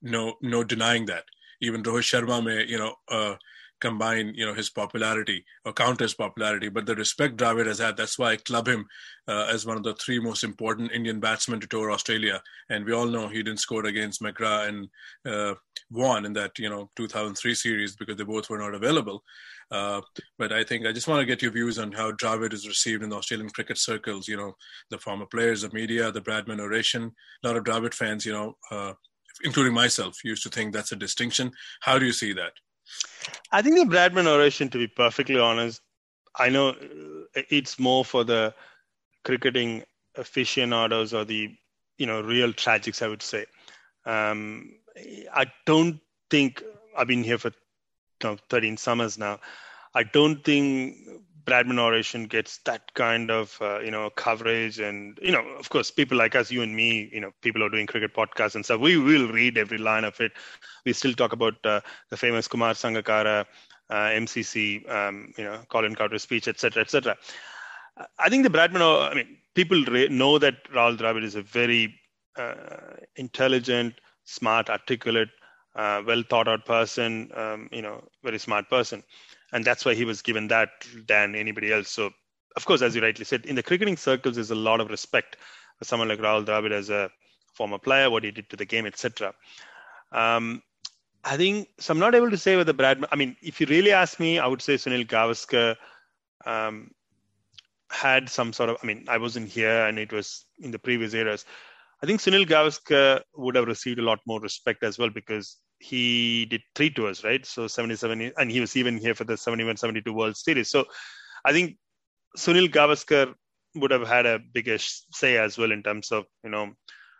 No, no denying that. Even Rohit Sharma may, you know, uh, combine, you know, his popularity or counter his popularity. But the respect Dravid has had, that's why I club him uh, as one of the three most important Indian batsmen to tour Australia. And we all know he didn't score against McGrath and uh, Warne in that, you know, 2003 series because they both were not available. Uh, but I think I just want to get your views on how Dravid is received in the Australian cricket circles. You know, the former players, the media, the Bradman oration. A lot of Dravid fans, you know, uh, including myself, used to think that's a distinction. How do you see that? I think the Bradman oration, to be perfectly honest, I know uh, it's more for the cricketing aficionados or the you know real tragics. I would say. Um, I don't think I've been here for you know, 13 summers now. I don't think Bradman oration gets that kind of uh, you know coverage, and you know, of course, people like us, you and me, you know, people are doing cricket podcasts and stuff. We will read every line of it. We still talk about uh, the famous Kumar Sangakkara, uh, MCC, um, you know, Colin Cowdrey speech, etc., etc. I think the Bradman, I mean, people know that Rahul Dravid is a very uh, intelligent, smart, articulate uh, well thought out person, um, you know, very smart person. And that's why he was given that than anybody else. So of course, as you rightly said, in the cricketing circles, there's a lot of respect for someone like Rahul Dravid as a former player, what he did to the game, etc. Um, I think so. I'm not able to say whether Brad. I mean, if you really ask me, I would say Sunil Gavaskar um, had some sort of. I mean, I wasn't here, and it was in the previous eras. I think Sunil Gavaskar would have received a lot more respect as well because he did three tours, right? So 77, and he was even here for the 71 72 World Series. So I think Sunil Gavaskar would have had a bigger say as well in terms of, you know,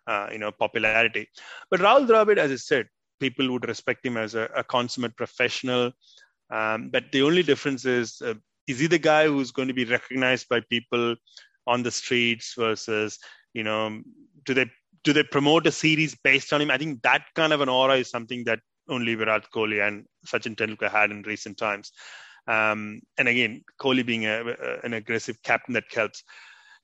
uh, you know, popularity. But Rahul Dravid, as I said, people would respect him as a, a consummate professional. Um, but the only difference is, uh, is he the guy who's going to be recognized by people on the streets versus, you know, do they do they promote a series based on him? I think that kind of an aura is something that only Virat Kohli and Sachin Tendulkar had in recent times. Um, and again, Kohli being a, a, an aggressive captain that helps.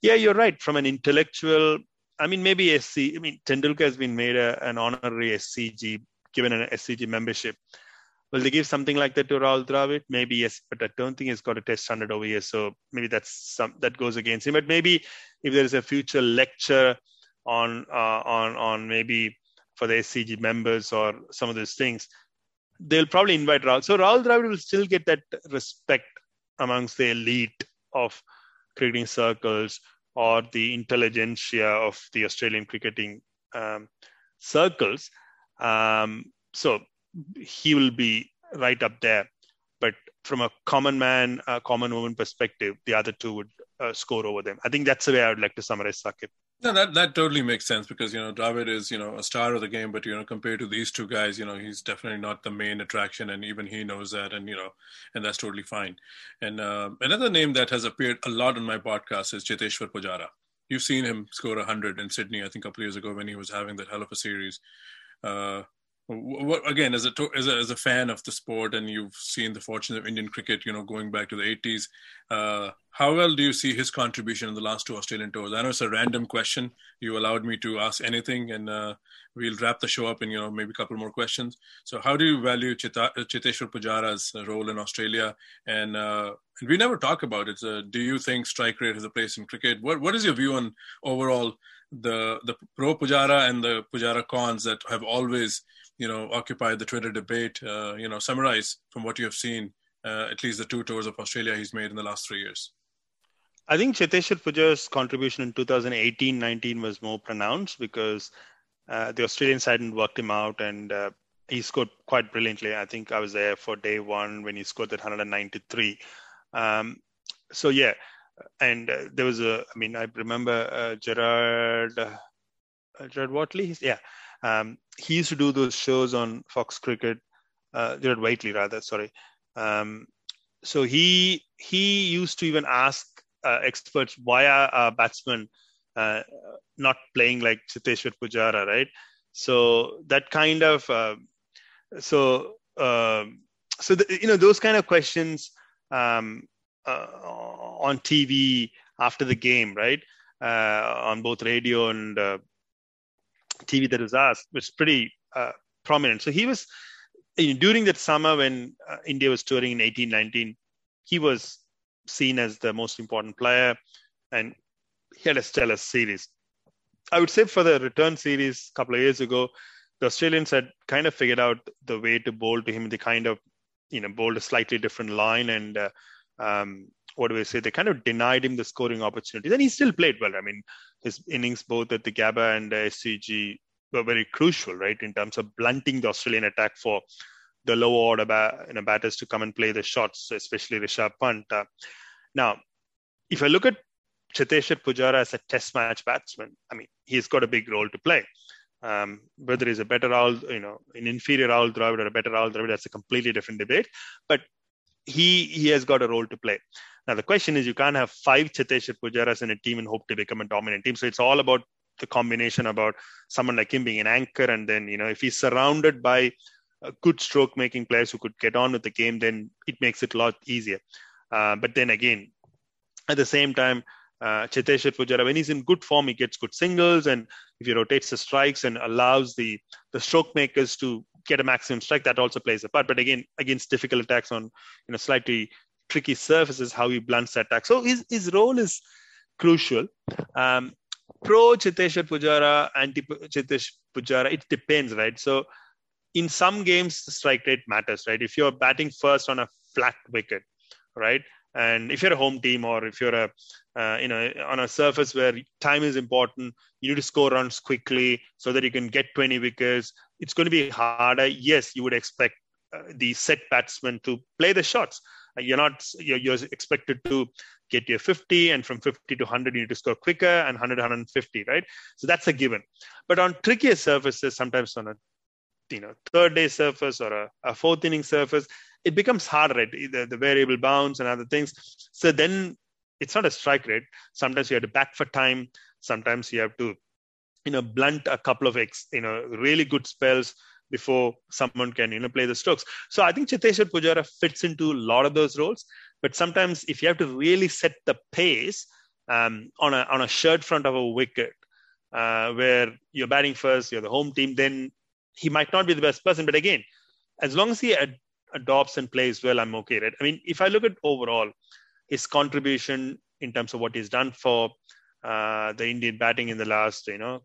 Yeah, you're right. From an intellectual, I mean, maybe SC. I mean, Tendulkar has been made a, an honorary SCG, given an SCG membership. Will they give something like that to Rahul Dravid? Maybe yes, but I don't think he's got a test hundred over here. So maybe that's some that goes against him. But maybe if there is a future lecture on uh, on on maybe for the SCG members or some of those things, they'll probably invite Rahul. So Rahul Dravid will still get that respect amongst the elite of cricketing circles or the intelligentsia of the Australian cricketing um, circles. Um, so he will be right up there. But from a common man, a common woman perspective, the other two would uh, score over them. I think that's the way I would like to summarize Sakib. No, that that totally makes sense because you know Dravid is you know a star of the game, but you know compared to these two guys, you know he's definitely not the main attraction, and even he knows that, and you know, and that's totally fine. And uh, another name that has appeared a lot on my podcast is Cheteshwar Pujara. You've seen him score hundred in Sydney, I think, a couple of years ago when he was having that hell of a series. Uh, what, again as a, as a as a fan of the sport and you've seen the fortunes of Indian cricket you know going back to the 80s uh, how well do you see his contribution in the last two Australian tours? I know it's a random question. You allowed me to ask anything and uh, we'll wrap the show up in you know maybe a couple more questions. So how do you value Chita, Cheteshwar Pujara's role in Australia? And uh, we never talk about it. Do you think strike rate has a place in cricket? What what is your view on overall the the pro Pujara and the Pujara cons that have always you know, occupy the Twitter debate, uh, you know, summarize from what you have seen, uh, at least the two tours of Australia he's made in the last three years? I think Cheteshwar Pujara's contribution in 2018-19 was more pronounced because uh, the Australian side worked him out and uh, he scored quite brilliantly. I think I was there for day one when he scored that 193. Um, so yeah, and uh, there was a. I mean, I remember uh, Gerard Gerard Whateley. Yeah, um, he used to do those shows on Fox Cricket, uh, Gerard Whateley rather, sorry. Um, so he he used to even ask uh, experts why are uh, batsmen uh, not playing like Cheteshwar Pujara, right? So that kind of uh, so um, so the, you know those kind of questions um, uh, on TV after the game, right? Uh, on both radio and TV that was asked was pretty uh, prominent. So he was you know, during that summer when uh, India was touring in 1819, he was seen as the most important player, and he had a stellar series. I would say for the return series a couple of years ago, the Australians had kind of figured out the way to bowl to him. They kind of, you know, bowled a slightly different line, and uh, um, what do we say? They kind of denied him the scoring opportunities, and he still played well. I mean, his innings both at the Gabba and the SCG were very crucial, right, in terms of blunting the Australian attack for the lower order bat, you know, batters to come and play the shots, especially Rishabh Pant. Uh, now, if I look at Cheteshwar Pujara as a test match batsman, I mean, he's got a big role to play. Um, whether he's a better Rahul, you know, an inferior Rahul Dravid or a better Rahul Dravid, that's a completely different debate. But he he has got a role to play. Now the question is, you can't have five Cheteshwar Pujaras in a team and hope to become a dominant team. So it's all about the combination about someone like him being an anchor, and then you know if he's surrounded by good stroke making players who could get on with the game, then it makes it a lot easier. Uh, but then again, at the same time, uh, Cheteshwar Pujara, when he's in good form, he gets good singles, and if he rotates the strikes and allows the the stroke makers to get a maximum strike, that also plays a part. But again, against difficult attacks on you know slightly tricky surfaces, how he blunts the attack. So his, his role is crucial. Um, pro Cheteshwar Pujara, anti Cheteshwar Pujara, it depends, right? So in some games, strike rate matters, right? If you're batting first on a flat wicket, right? And if you're a home team or if you're a, uh, you know, on a surface where time is important, you need to score runs quickly so that you can get 20 wickets. It's going to be harder. Yes, you would expect uh, the set batsman to play the shots. You're not you're, you're, expected to get your 50 and from 50 to 100 you need to score quicker and 100 150 right? So that's a given. But on trickier surfaces sometimes on a you know third day surface or a, a fourth inning surface it becomes harder right? The, the variable bounce and other things. So then it's not a strike rate. Sometimes you have to back for time. Sometimes you have to you know blunt a couple of ex you know really good spells before someone can you know play the strokes. So i think cheteshwar pujara fits into a lot of those roles. But sometimes if you have to really set the pace um, on a on a shirt front of a wicket uh, where you're batting first you're the home team then he might not be the best person. But again as long as he ad- adopts and plays well i'm okay right? I mean if i look at overall his contribution in terms of what he's done for uh, the indian batting in the last you know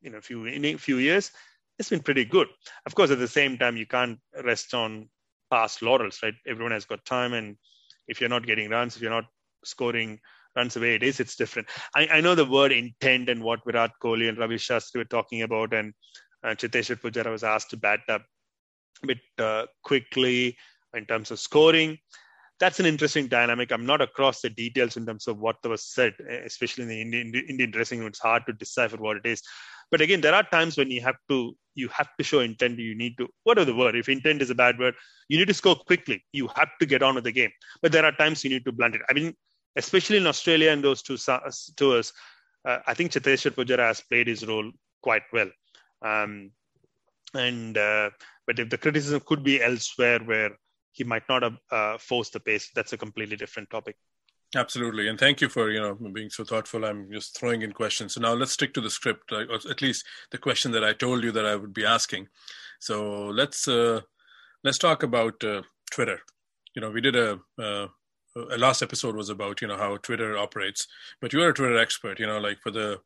you know few in few years it's been pretty good. Of course, at the same time, you can't rest on past laurels, right? Everyone has got time, and if you're not getting runs, if you're not scoring runs away it is, it's different. I, I know the word intent and what Virat Kohli and Ravi Shastri were talking about, and uh, Cheteshwar Pujara was asked to bat up a bit uh, quickly in terms of scoring. That's an interesting dynamic. I'm not across the details in terms of what was said, especially in the Indian, Indian dressing room. It's hard to decipher what it is but again there are times when you have to you have to show intent. You need to whatever the word? If intent is a bad word you need to score quickly. You have to get on with the game. But there are times you need to blunt it. I mean especially in australia and those two tours uh, i think cheteshwar pujara has played his role quite well. Um, and uh, but if the criticism could be elsewhere where he might not have uh, forced the pace that's a completely different topic Absolutely, and thank you for you know being so thoughtful. I'm just throwing in questions. So now let's stick to the script, or at least the question that I told you that I would be asking. So let's uh, let's talk about uh, Twitter. You know, we did a, uh, a last episode was about you know how Twitter operates, but you're a Twitter expert. You know, like for the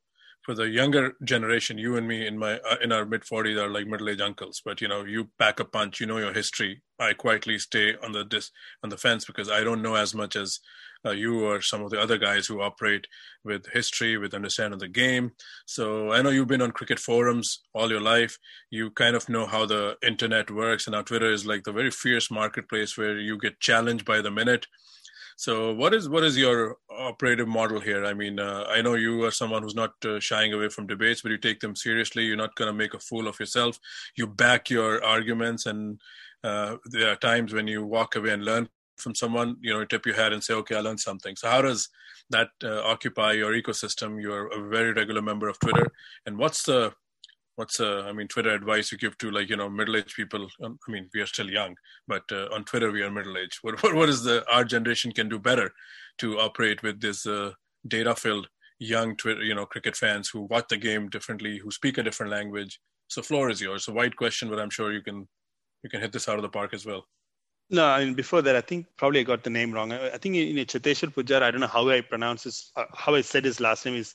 for the younger generation, you and me in my uh, in our mid 40s are like middle aged uncles. But you know, you pack a punch. You know your history. I quietly stay on the dis on the fence because I don't know as much as uh, you or some of the other guys who operate with history, with understanding of the game. So I know you've been on cricket forums all your life. You kind of know how the internet works, and now Twitter is like the very fierce marketplace where you get challenged by the minute. So what is what is your operative model here? I mean, uh, I know you are someone who's not uh, shying away from debates, but you take them seriously. You're not going to make a fool of yourself. You back your arguments, and uh, there are times when you walk away and learn from someone, you know, tip your head and say, okay, I learned something. So how does that uh, occupy your ecosystem? You're a very regular member of Twitter. And what's the, what's uh, I mean, Twitter advice you give to like, you know, middle-aged people? Um, I mean, we are still young, but uh, on Twitter, we are middle-aged. What, what, what is the, our generation can do better to operate with this uh, data-filled young Twitter, you know, cricket fans who watch the game differently, who speak a different language. So floor is yours. A wide question, but I'm sure you can, you can hit this out of the park as well. No, I mean before that, I think probably I got the name wrong. I, think in, in Cheteshwar Pujara, I don't know how I pronounce his, uh, how I said his last name is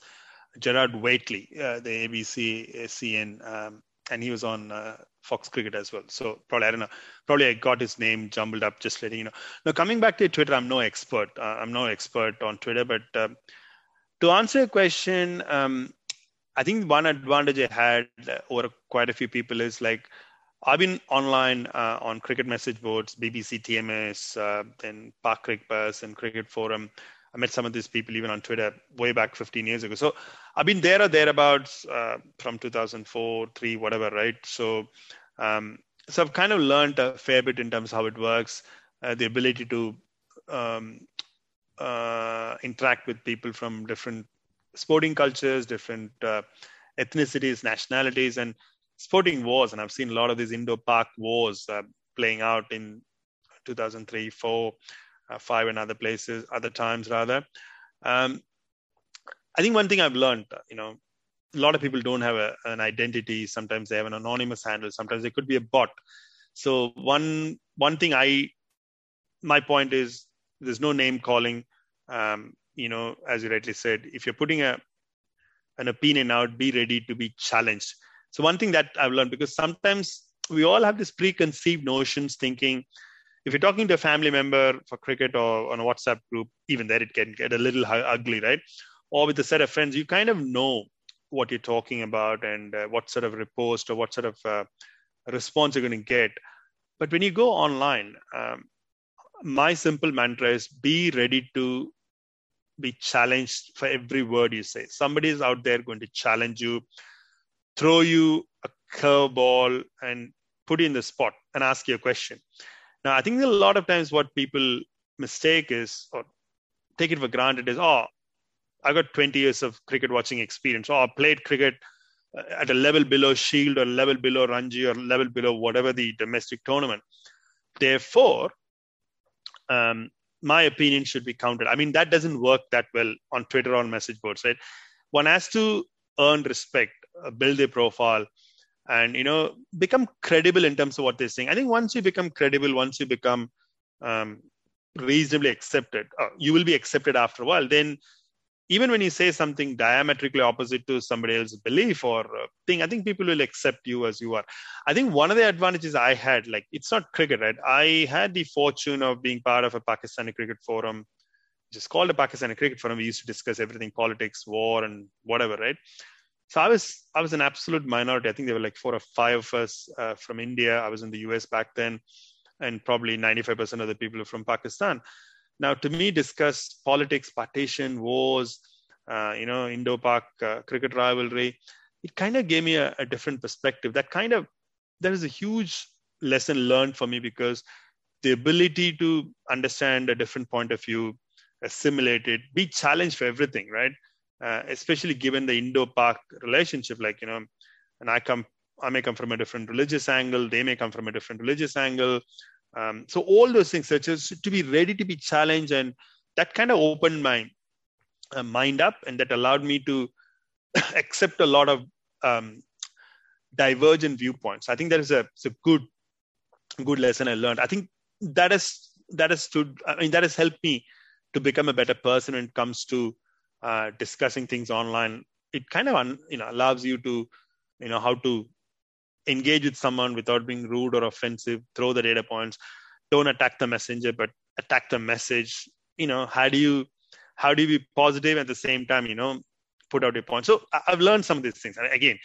Gerard Whateley, uh, the ABC CN, um, and he was on uh, Fox Cricket as well. So probably I don't know, probably I got his name jumbled up. Just letting you know. Now coming back to Twitter, I'm no expert. Uh, I'm no expert on Twitter, but um, to answer your question, um, I think one advantage I had over quite a few people is like I've been online uh, on cricket message boards, BBC TMS, uh, then Park Cricket Buzz and Cricket Forum. I met some of these people even on Twitter way back 15 years ago. So I've been there or thereabouts uh, from 2004, three, whatever, right? So, um, so I've kind of learned a fair bit in terms of how it works, uh, the ability to um, uh, interact with people from different sporting cultures, different uh, ethnicities, nationalities, and sporting wars, and I've seen a lot of these Indo-Pak wars uh, playing out in 2003, four, uh, five, in other places, other times rather. Um, I think one thing I've learned, uh, you know, a lot of people don't have a, an identity. Sometimes they have an anonymous handle. Sometimes they could be a bot. So one one thing I, my point is, there's no name calling. Um, you know, as you rightly said, if you're putting a an opinion out, be ready to be challenged. So one thing that I've learned because sometimes we all have this preconceived notions thinking if you're talking to a family member for cricket or on a WhatsApp group, even there it can get a little ugly, right? Or with a set of friends, you kind of know what you're talking about and uh, what sort of repost or what sort of uh, response you're going to get. But when you go online, um, my simple mantra is be ready to be challenged for every word you say. Somebody is out there going to challenge you, throw you a curveball, and put you in the spot and ask you a question. Now, I think a lot of times what people mistake is, or take it for granted, is, oh, I got 20 years of cricket watching experience. Oh, I played cricket uh, at a level below Shield or level below Ranji or level below whatever the domestic tournament. Therefore, um, my opinion should be counted. I mean, that doesn't work that well on Twitter or on message boards, right? One has to earn respect, uh, build a profile, and you know become credible in terms of what they're saying. I think once you become credible, once you become um, reasonably accepted, uh, you will be accepted after a while. Then even when you say something diametrically opposite to somebody else's belief or uh, thing, I think people will accept you as you are. I think one of the advantages I had, like it's not cricket, right? I had the fortune of being part of a Pakistani cricket forum, is called a Pakistani cricket forum. We used to discuss everything, politics, war, and whatever, right? So I was I was an absolute minority. I think there were like four or five of us uh, from India. I was in the US back then, and probably 95% of the people from Pakistan. Now, to me, discuss politics, partition, wars, uh, you know, Indo-Pak uh, cricket rivalry, it kind of gave me a, a, different perspective. That kind of there is a huge lesson learned for me because the ability to understand a different point of view, assimilate it, be challenged for everything, right? Uh, especially given the Indo-Pak relationship, like you know, and I come, I may come from a different religious angle, they may come from a different religious angle. Um, so all those things, such as to be ready to be challenged, and that kind of opened my uh, mind up, and that allowed me to (coughs) accept a lot of um, divergent viewpoints. I think that is a, a good good lesson I learned. I think that is that has stood. I mean, that has helped me to become a better person when it comes to uh, discussing things online. It kind of un, you know allows you to you know how to engage with someone without being rude or offensive throw the data points don't attack the messenger but attack the message. You know how do you how do you be positive at the same time you know put out your point? So i've learned some of these things. And again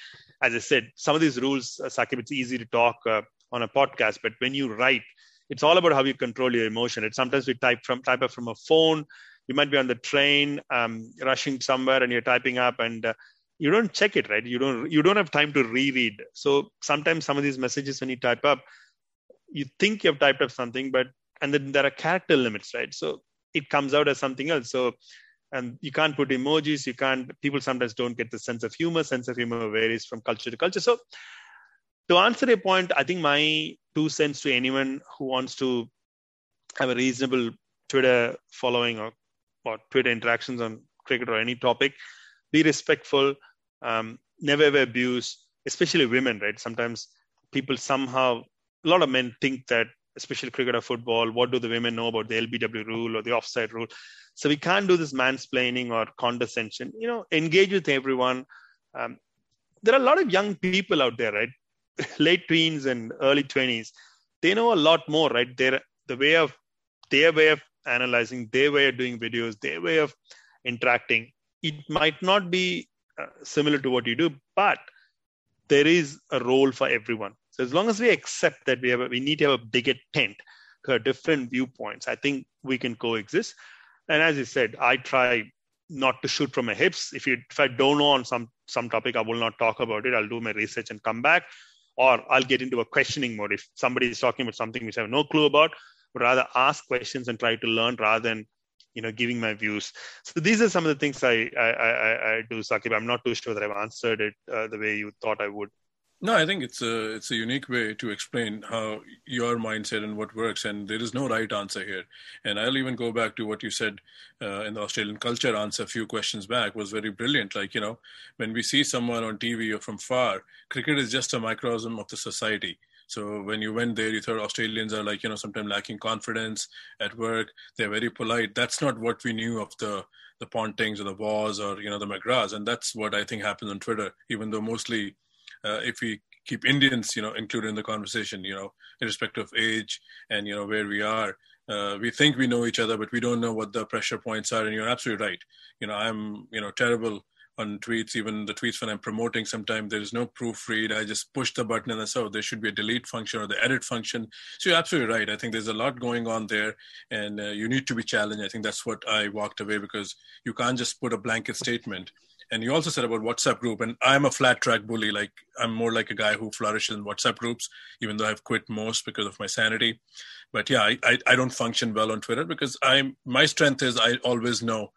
as i said some of these rules uh, sakib it's easy to talk uh, on a podcast but when you write it's all about how you control your emotion. It's sometimes we type from type up from a phone you might be on the train um, rushing somewhere and you're typing up and uh, you don't check it right? You don't you don't have time to reread. So sometimes some of these messages when you type up you think you have typed up something but and then there are character limits right? So it comes out as something else. So and you can't put emojis you can't people sometimes don't get the sense of humor. Sense of humor varies from culture to culture. So to answer a point i think my two cents to anyone who wants to have a reasonable twitter following or, or twitter interactions on cricket or any topic be respectful, um, never ever abuse, especially women, right? Sometimes people somehow, a lot of men think that, especially cricket or football, what do the women know about the LBW rule or the offside rule? So we can't do this mansplaining or condescension. You know, engage with everyone. Um, there are a lot of young people out there, right? (laughs) Late teens and early 20s. They know a lot more, right? They're, the way of their way of analyzing, their way of doing videos, their way of interacting it might not be uh, similar to what you do, but there is a role for everyone. So as long as we accept that we have a, we need to have a bigger tent have different viewpoints, I think we can coexist. And as you said, I try not to shoot from my hips. If you if I don't know on some some topic, I will not talk about it. I'll do my research and come back, or I'll get into a questioning mode. If somebody is talking about something which I have no clue about, but rather ask questions and try to learn rather than you know giving my views so these are some of the things i i i, I do sakib i'm not too sure that i've answered it uh, the way you thought i would no, I think it's a it's a unique way to explain how your mindset and what works, and there is no right answer here. And I'll even go back to what you said uh, in the Australian culture answer a few questions back was very brilliant. Like you know, when we see someone on TV or from far, cricket is just a microcosm of the society. So when you went there, you thought Australians are like, you know, sometimes lacking confidence at work. They're very polite. That's not what we knew of the the Pontings or the Waugh or you know the McGraths, and that's what I think happens on Twitter. Even though mostly, uh, if we keep Indians, you know, included in the conversation, you know, irrespective of age and you know where we are, uh, we think we know each other, but we don't know what the pressure points are. And you're absolutely right. You know, I'm you know terrible on tweets, even the tweets when I'm promoting, sometimes there is no proofread. I just push the button and I say, oh, there should be a delete function or the edit function. So you're absolutely right. I think there's a lot going on there and uh, you need to be challenged. I think that's what I walked away because you can't just put a blanket statement. And you also said about WhatsApp group, and I'm a flat track bully. Like I'm more like a guy who flourishes in WhatsApp groups, even though I've quit most because of my sanity. But yeah, I, I, I don't function well on Twitter because I'm my strength is I always know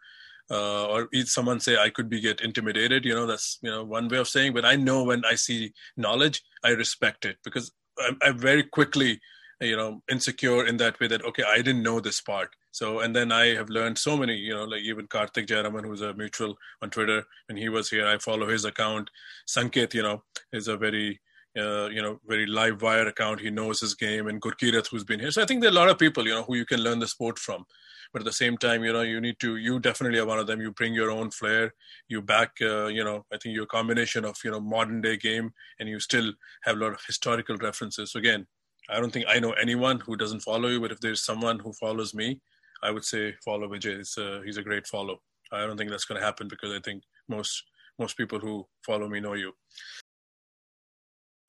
uh, or someone say I could be get intimidated. You know, that's you know one way of saying. But I know when I see knowledge, I respect it because I'm, I'm very quickly you know insecure in that way that okay i didn't know this part so and then i have learned so many you know like even karthik jayaraman who's a mutual on twitter when he was here i follow his account sanket you know is a very uh, you know very live wire account. He knows his game. And gurkirat who's been here. So i think there are a lot of people you know who you can learn the sport from. But at the same time you know you need to you definitely are one of them. You bring your own flair. You back uh, you know i think you're a combination of you know modern day game and you still have a lot of historical references. So again i don't think i know anyone who doesn't follow you. But if there's someone who follows me i would say follow vijay. It's a, he's a great follow. I don't think that's going to happen because i think most most people who follow me know you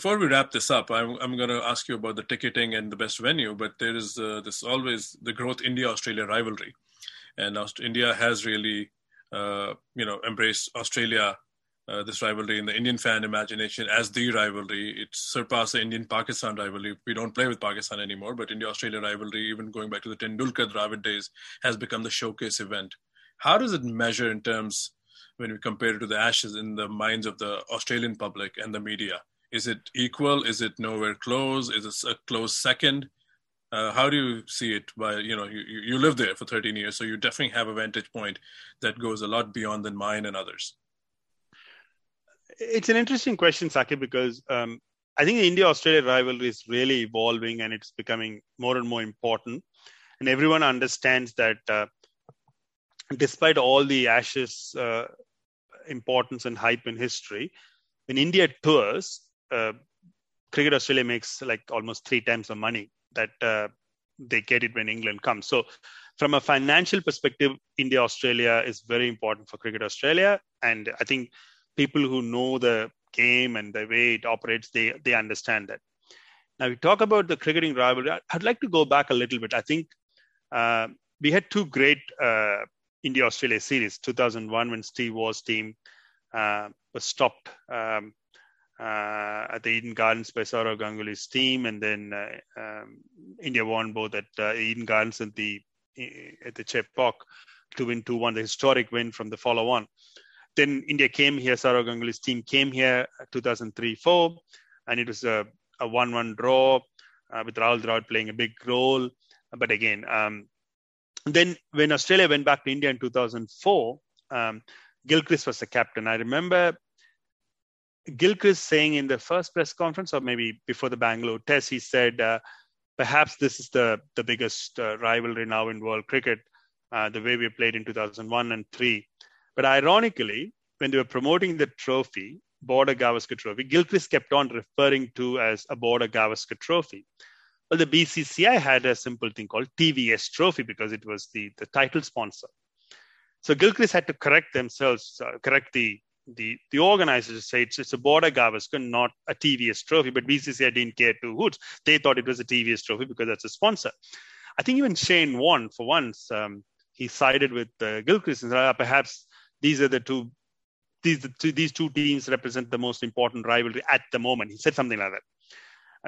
before we wrap this up, I'm, I'm going to ask you about the ticketing and the best venue, but there is uh, this always the growth India-Australia rivalry. And India has really, uh, you know, embraced Australia, uh, this rivalry in the Indian fan imagination as the rivalry. It surpassed the Indian-Pakistan rivalry. We don't play with Pakistan anymore, but India-Australia rivalry, even going back to the Tendulkar Dravid days, has become the showcase event. How does it measure in terms when we compare it to the Ashes in the minds of the Australian public and the media? Is it equal? Is it nowhere close? Is it a close second? Uh, how do you see it? By you know, you, you live there for 13 years, so you definitely have a vantage point that goes a lot beyond than mine and others. It's an interesting question, Saki, because um, I think the India-Australia rivalry is really evolving and it's becoming more and more important, and everyone understands that. Uh, despite all the Ashes uh, importance and hype in history, when India tours, uh, Cricket Australia makes like almost three times the money that uh, they get it when England comes. So, from a financial perspective, India Australia is very important for Cricket Australia, and I think people who know the game and the way it operates, they they understand that. Now, we talk about the cricketing rivalry. I'd like to go back a little bit. I think uh, we had two great uh, India Australia series 2001 when Steve Waugh's team uh, was stopped um, at the Eden Gardens by Sourav Ganguly's team, and then uh, um, India won both at uh, Eden Gardens and the at the Chepauk to win 2-1, the historic win from the follow-on. Then India came here, Sourav Ganguly's team came here 2003-4, and it was a, a 1-1 draw uh, with Rahul Dravid playing a big role. But again, um, then when Australia went back to India in 2004, um, Gilchrist was the captain. I remember Gilchrist saying in the first press conference, or maybe before the Bangalore test, he said, uh, perhaps this is the, the biggest uh, rivalry now in world cricket, uh, the way we played in 2001 and 3. But ironically, when they were promoting the trophy, Border Gavaskar Trophy, Gilchrist kept on referring to as a Border Gavaskar Trophy. Well, the BCCI had a simple thing called TVS Trophy because it was the, the title sponsor. So Gilchrist had to correct themselves, uh, correct the the the organizers say it's, it's a Border Gavaskar, not a TVS trophy. But BCCI didn't care two hoots. They thought it was a TVS trophy because that's a sponsor. I think even Shane Warne, for once, um, he sided with uh, Gilchrist and said, ah, perhaps these are the two these these two teams represent the most important rivalry at the moment. He said something like that.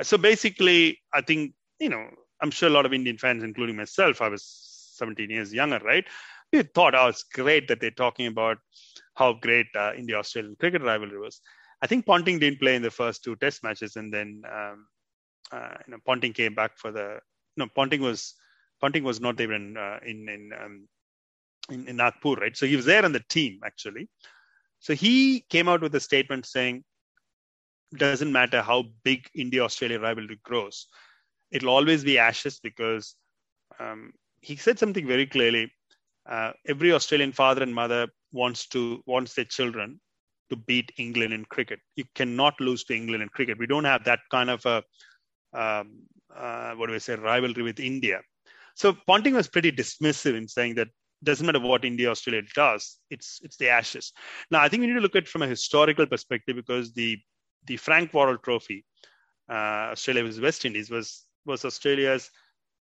Uh, so basically, I think you know I'm sure a lot of Indian fans, including myself, I was 17 years younger, right? We thought, oh, it's great that they're talking about how great uh, India Australian cricket rivalry was. I think Ponting didn't play in the first two Test matches, and then um, uh, you know Ponting came back for the no Ponting was Ponting was not there in uh, in in, um, in, in Nagpur, right? So he was there on the team actually. So he came out with a statement saying, doesn't matter how big India Australia rivalry grows, it'll always be ashes because um, he said something very clearly. Uh, every Australian father and mother wants to wants their children to beat England in cricket. You cannot lose to England in cricket. We don't have that kind of a um, uh, what do I say rivalry with India. So Ponting was pretty dismissive in saying that doesn't matter what India Australia does, it's it's the Ashes. Now I think we need to look at it from a historical perspective because the the Frank Worrell Trophy, uh, Australia versus West Indies was was Australia's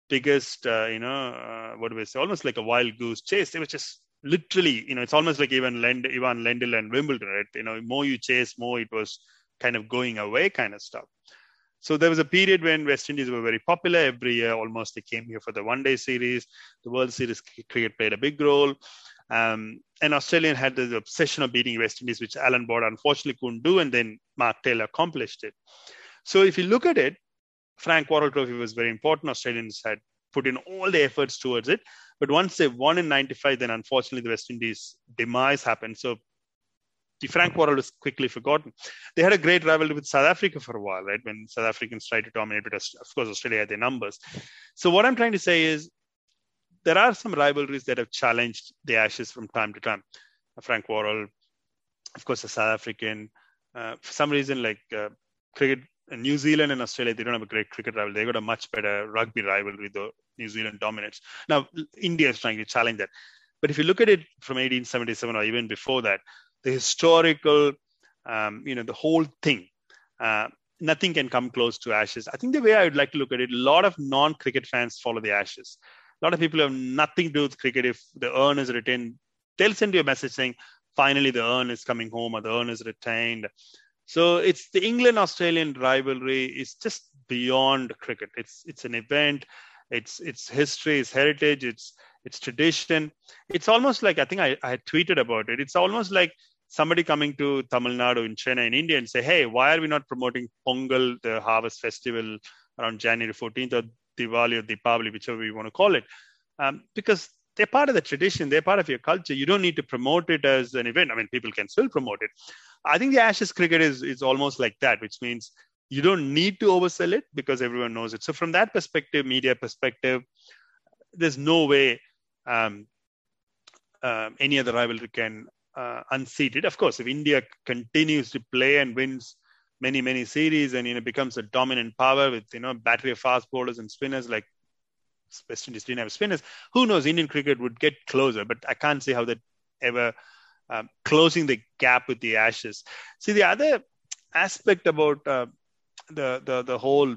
biggest, uh, you know, uh, what do we say, almost like a wild goose chase. It was just literally, you know, it's almost like even Lend, Ivan Lendl and Wimbledon, right? You know, more you chase, more it was kind of going away kind of stuff. So there was a period when West Indies were very popular. Every year, almost they came here for the one day series. The World Series cricket played a big role. Um, and Australian had the obsession of beating West Indies, which Allan Border unfortunately couldn't do. And then Mark Taylor accomplished it. So if you look at it, Frank Worrell Trophy was very important. Australians had put in all the efforts towards it. But once they won in 95, then unfortunately the West Indies demise happened. So the Frank Worrell was quickly forgotten. They had a great rivalry with South Africa for a while, right? When South Africans tried to dominate, but of course Australia had their numbers. So what I'm trying to say is there are some rivalries that have challenged the Ashes from time to time. Frank Worrell, of course, a South African. Uh, for some reason, like uh, cricket, New Zealand and Australia, they don't have a great cricket rival. They got a much better rugby rivalry, though New Zealand dominates. Now, India is trying to challenge that. But if you look at it from 1877 or even before that, the historical, um, you know, the whole thing, uh, nothing can come close to Ashes. I think the way I would like to look at it, a lot of non-cricket fans follow the Ashes. A lot of people have nothing to do with cricket. If the urn is retained, they'll send you a message saying, finally the urn is coming home or the urn is retained. So it's the England-Australian rivalry is just beyond cricket. It's it's an event. It's it's history, it's heritage, it's it's tradition. It's almost like I think I, I tweeted about it. It's almost like somebody coming to Tamil Nadu in Chennai in India and say, hey, why are we not promoting Pongal, the harvest festival around January 14th or Diwali or Deepavali, whichever you want to call it? Um, because they're part of the tradition, they're part of your culture. You don't need to promote it as an event. I mean, people can still promote it. I think the Ashes cricket is, is almost like that, which means you don't need to oversell it because everyone knows it. So, from that perspective, media perspective, there's no way um, uh, any other rivalry can uh, unseat it. Of course, if India continues to play and wins many many series and you know becomes a dominant power with you know battery of fast bowlers and spinners like West Indies didn't have spinners. Who knows? Indian cricket would get closer, but I can't see how that ever um, closing the gap with the Ashes. See the other aspect about uh, the the the whole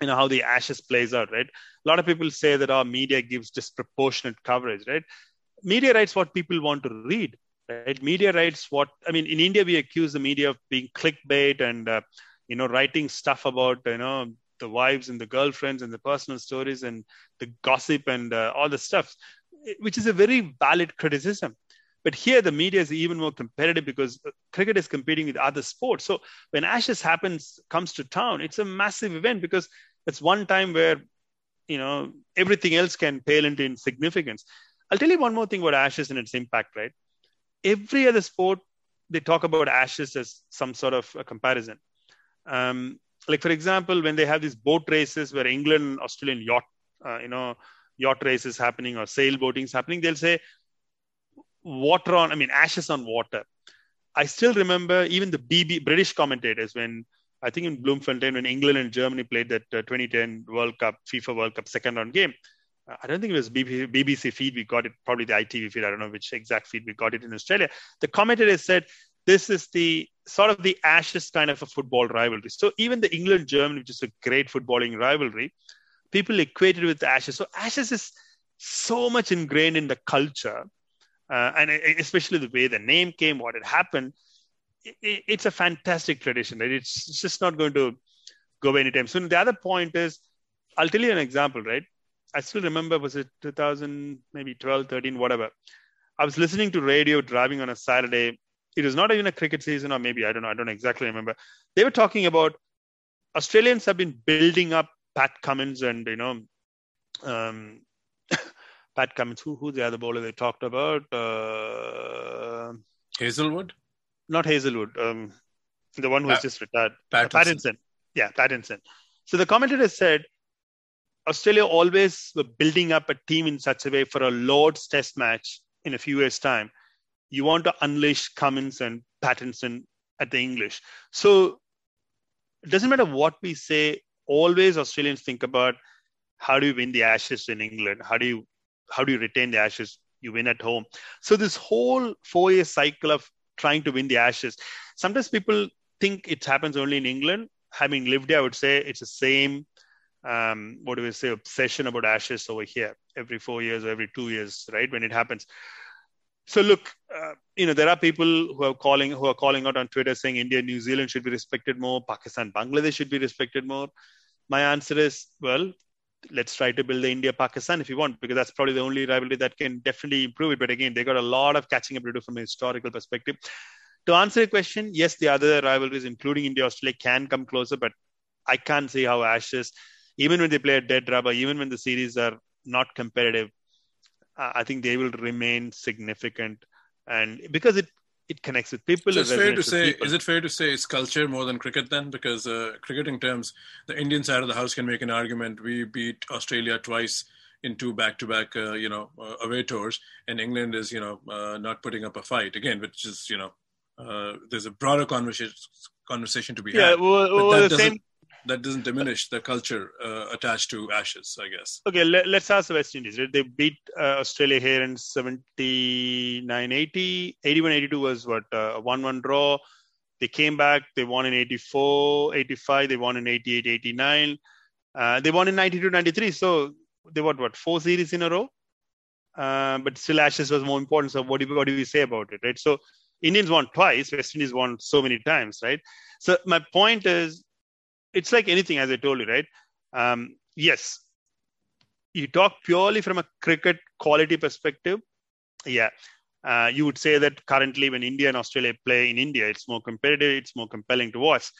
you know how the ashes plays out right a lot of people say that our media gives disproportionate coverage right media writes what people want to read right media writes what i mean in india we accuse the media of being clickbait and uh, you know writing stuff about you know the wives and the girlfriends and the personal stories and the gossip and uh, all the stuff which is a very valid criticism but here, the media is even more competitive because cricket is competing with other sports. So when Ashes happens, comes to town, it's a massive event because it's one time where you know everything else can pale into insignificance. I'll tell you one more thing about Ashes and its impact. Right, every other sport they talk about Ashes as some sort of a comparison. Um, like for example, when they have these boat races where England, Australian yacht, uh, you know, yacht races happening or sailboating is happening, they'll say water on, I mean, ashes on water. I still remember even the BB, British commentators when I think in Bloemfontein when England and Germany played that uh, 2010 World Cup, FIFA World Cup second round game. Uh, I don't think it was BBC, BBC feed. We got it probably the ITV feed. I don't know which exact feed we got it in Australia. The commentators said this is the sort of the ashes kind of a football rivalry. So even the England Germany, which is a great footballing rivalry, people equated with the ashes. So ashes is so much ingrained in the culture uh, and especially the way the name came, what had happened. It, it's a fantastic tradition. Right? It's, it's just not going to go anytime soon. The other point is, I'll tell you an example, right? I still remember, was it 2000, maybe 12, 13, whatever. I was listening to radio driving on a Saturday. It was not even a cricket season, or maybe, I don't know, I don't exactly remember. They were talking about Australians have been building up Pat Cummins and, you know, um, (laughs) Pat Cummins. Who who's the other bowler they talked about? Uh, Hazlewood. Not Hazelwood. Um, the one who was Pa- just retired. Pattinson. Pattinson. Yeah, Pattinson. So the commentator said Australia always were building up a team in such a way for a Lord's Test match in a few years' time. You want to unleash Cummins and Pattinson at the English. So it doesn't matter what we say. Always Australians think about how do you win the Ashes in England? How do you how do you retain the Ashes? You win at home. So this whole four-year cycle of trying to win the Ashes. Sometimes people think it happens only in England. Having lived there, I would say it's the same. Um, what do we say? Obsession about Ashes over here every four years or every two years, right? When it happens. So look, uh, you know, there are people who are calling who are calling out on Twitter saying India, New Zealand should be respected more, Pakistan, Bangladesh should be respected more. My answer is, well, let's try to build the India Pakistan if you want, because that's probably the only rivalry that can definitely improve it. But again, they got a lot of catching up to do from a historical perspective. To answer your question, yes, the other rivalries, including India Australia, can come closer, but I can't see how Ashes, even when they play a dead rubber, even when the series are not competitive, I think they will remain significant. And because it it connects with people. So it it's fair to say, people. is it fair to say it's culture more than cricket then? Because uh, cricketing terms, the Indian side of the house can make an argument. We beat Australia twice in two back-to-back, uh, you know, uh, away tours, and England is, you know, uh, not putting up a fight again, which is, you know, uh, there's a broader conversation conversation to be Yeah, had. well, well, the same. That doesn't diminish the culture uh, attached to Ashes, I guess. Okay, let, us ask the West Indies. Right? They beat uh, Australia here in 79 80. 81 82 was what? A 1 1 draw. They came back. They won in 84 85. They won in 88 89. Uh, they won in 92 93. So they won, What? Four series in a row? Uh, but still, Ashes was more important. So what do, what do we say about it, right? So Indians won twice. West Indies won so many times, right? So my point is, it's like anything, as I told you, right? Um, yes, you talk purely from a cricket quality perspective, yeah, uh, you would say that currently when India and Australia play in India, it's more competitive, it's more compelling to watch.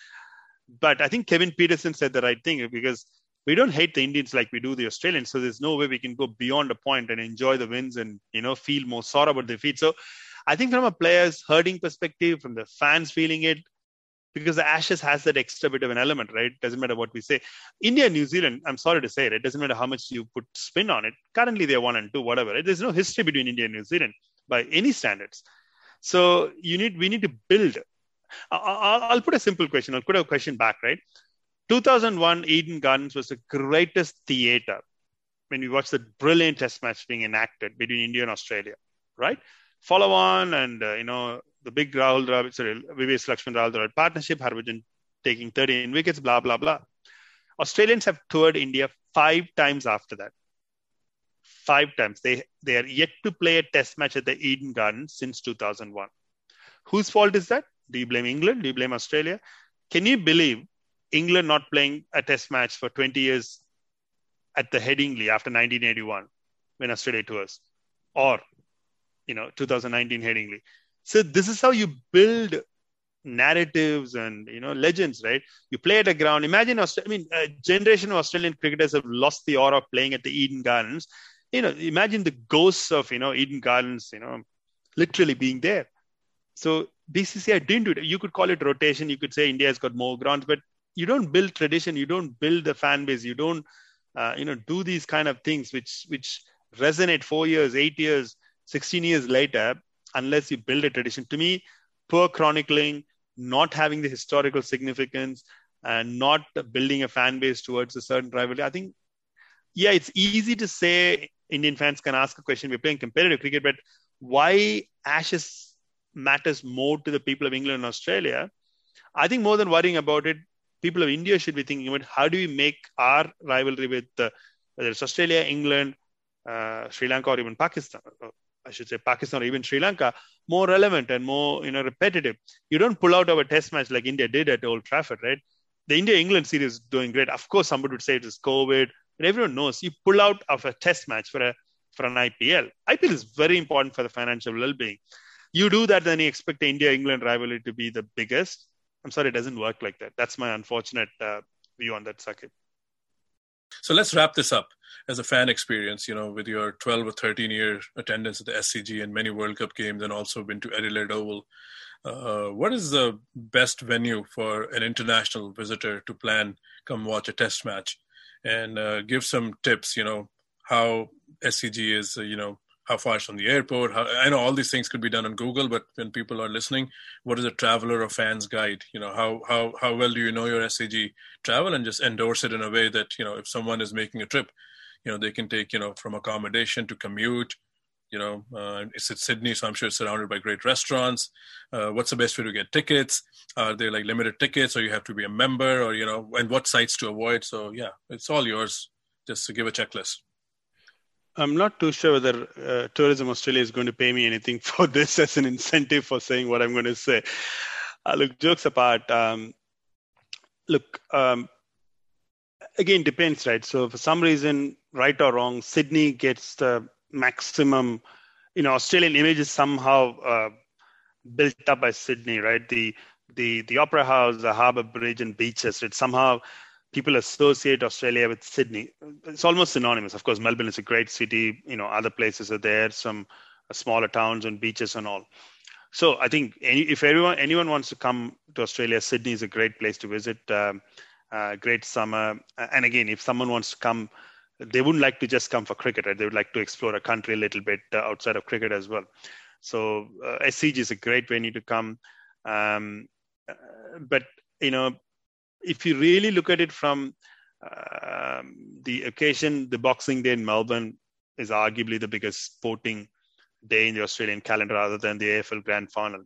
But I think Kevin Pietersen said the right thing because we don't hate the Indians like we do the Australians. So there's no way we can go beyond a point and enjoy the wins and you know feel more sorrow about defeat. So I think from a player's hurting perspective, from the fans feeling it, because the Ashes has that extra bit of an element, right? Doesn't matter what we say. India, New Zealand, I'm sorry to say it, it doesn't matter how much you put spin on it. Currently, they're one and two, whatever. Right? There's no history between India and New Zealand by any standards. So you need, we need to build. I'll, put a simple question. I'll put a question back, right? 2001 Eden Gardens was the greatest theater when we watched the brilliant test match being enacted between India and Australia, right? Follow on and, uh, you know, the big Rahul Dravid, sorry, VVS Laxman Rahul Dravid partnership, Harbhajan taking 13 wickets, blah, blah, blah. Australians have toured India five times after that. Five times. They, they are yet to play a test match at the Eden Gardens since 2001. Whose fault is that? Do you blame England? Do you blame Australia? Can you believe England not playing a test match for 20 years at the Headingley after 1981 when Australia tours? Or, you know, 2019 Headingley. So this is how you build narratives and you know legends, right? You play at a ground. Imagine, Aust- I mean, a generation of Australian cricketers have lost the aura of playing at the Eden Gardens. You know, imagine the ghosts of you know Eden Gardens, you know, literally being there. So BCCI didn't do it. You could call it rotation. You could say India has got more grounds, but you don't build tradition. You don't build the fan base. You don't, uh, you know, do these kind of things which which resonate four years, eight years, sixteen years later, unless you build a tradition. To me, poor chronicling, not having the historical significance, and not building a fan base towards a certain rivalry. I think, yeah, it's easy to say Indian fans can ask a question. We're playing competitive cricket, but why Ashes matters more to the people of England and Australia? I think more than worrying about it, people of India should be thinking about how do we make our rivalry with uh, whether it's Australia, England, uh, Sri Lanka, or even Pakistan. I should say Pakistan or even Sri Lanka more relevant and more you know repetitive. You don't pull out of a test match like India did at Old Trafford, right? The India England series is doing great. Of course, somebody would say it is COVID, but everyone knows you pull out of a test match for a for an IPL. IPL is very important for the financial well-being. You do that, then you expect the India England rivalry to be the biggest. I'm sorry, it doesn't work like that. That's my unfortunate uh, view on that, Sakib. So let's wrap this up as a fan experience. You know, with your 12 or 13 year attendance at the SCG and many World Cup games, and also been to Adelaide Oval. Uh, what is the best venue for an international visitor to plan come watch a test match and uh, give some tips you know how scg is uh, you know how far from the airport how, i know all these things could be done on google but when people are listening what is a traveler or fans guide? You know how how how well do you know your scg travel and just endorse it in a way that you know if someone is making a trip you know they can take you know from accommodation to commute you know uh, it's at sydney so i'm sure it's surrounded by great restaurants. Uh, what's the best way to get tickets? Are they like limited tickets or you have to be a member or you know and what sites to avoid? So yeah it's all yours. Just to give a checklist i'm not too sure whether uh, tourism australia is going to pay me anything (laughs) for this as an incentive for saying what i'm going to say uh, look jokes apart um, look um, again depends right so for some reason right or wrong sydney gets the maximum, you know, Australian image is somehow uh, built up by Sydney, right? The the the Opera House, the Harbour Bridge, and beaches. It somehow people associate Australia with Sydney. It's almost synonymous. Of course, Melbourne is a great city. You know, other places are there, some smaller towns and beaches and all. So I think any, if everyone anyone wants to come to Australia, Sydney is a great place to visit. Um, uh, great summer, and again, if someone wants to come they wouldn't like to just come for cricket, right? They would like to explore a country a little bit uh, outside of cricket as well. So uh, SCG is a great venue to come. Um, uh, but you know, if you really look at it from um, the occasion, the Boxing Day in Melbourne is arguably the biggest sporting day in the Australian calendar, other than the AFL Grand Final.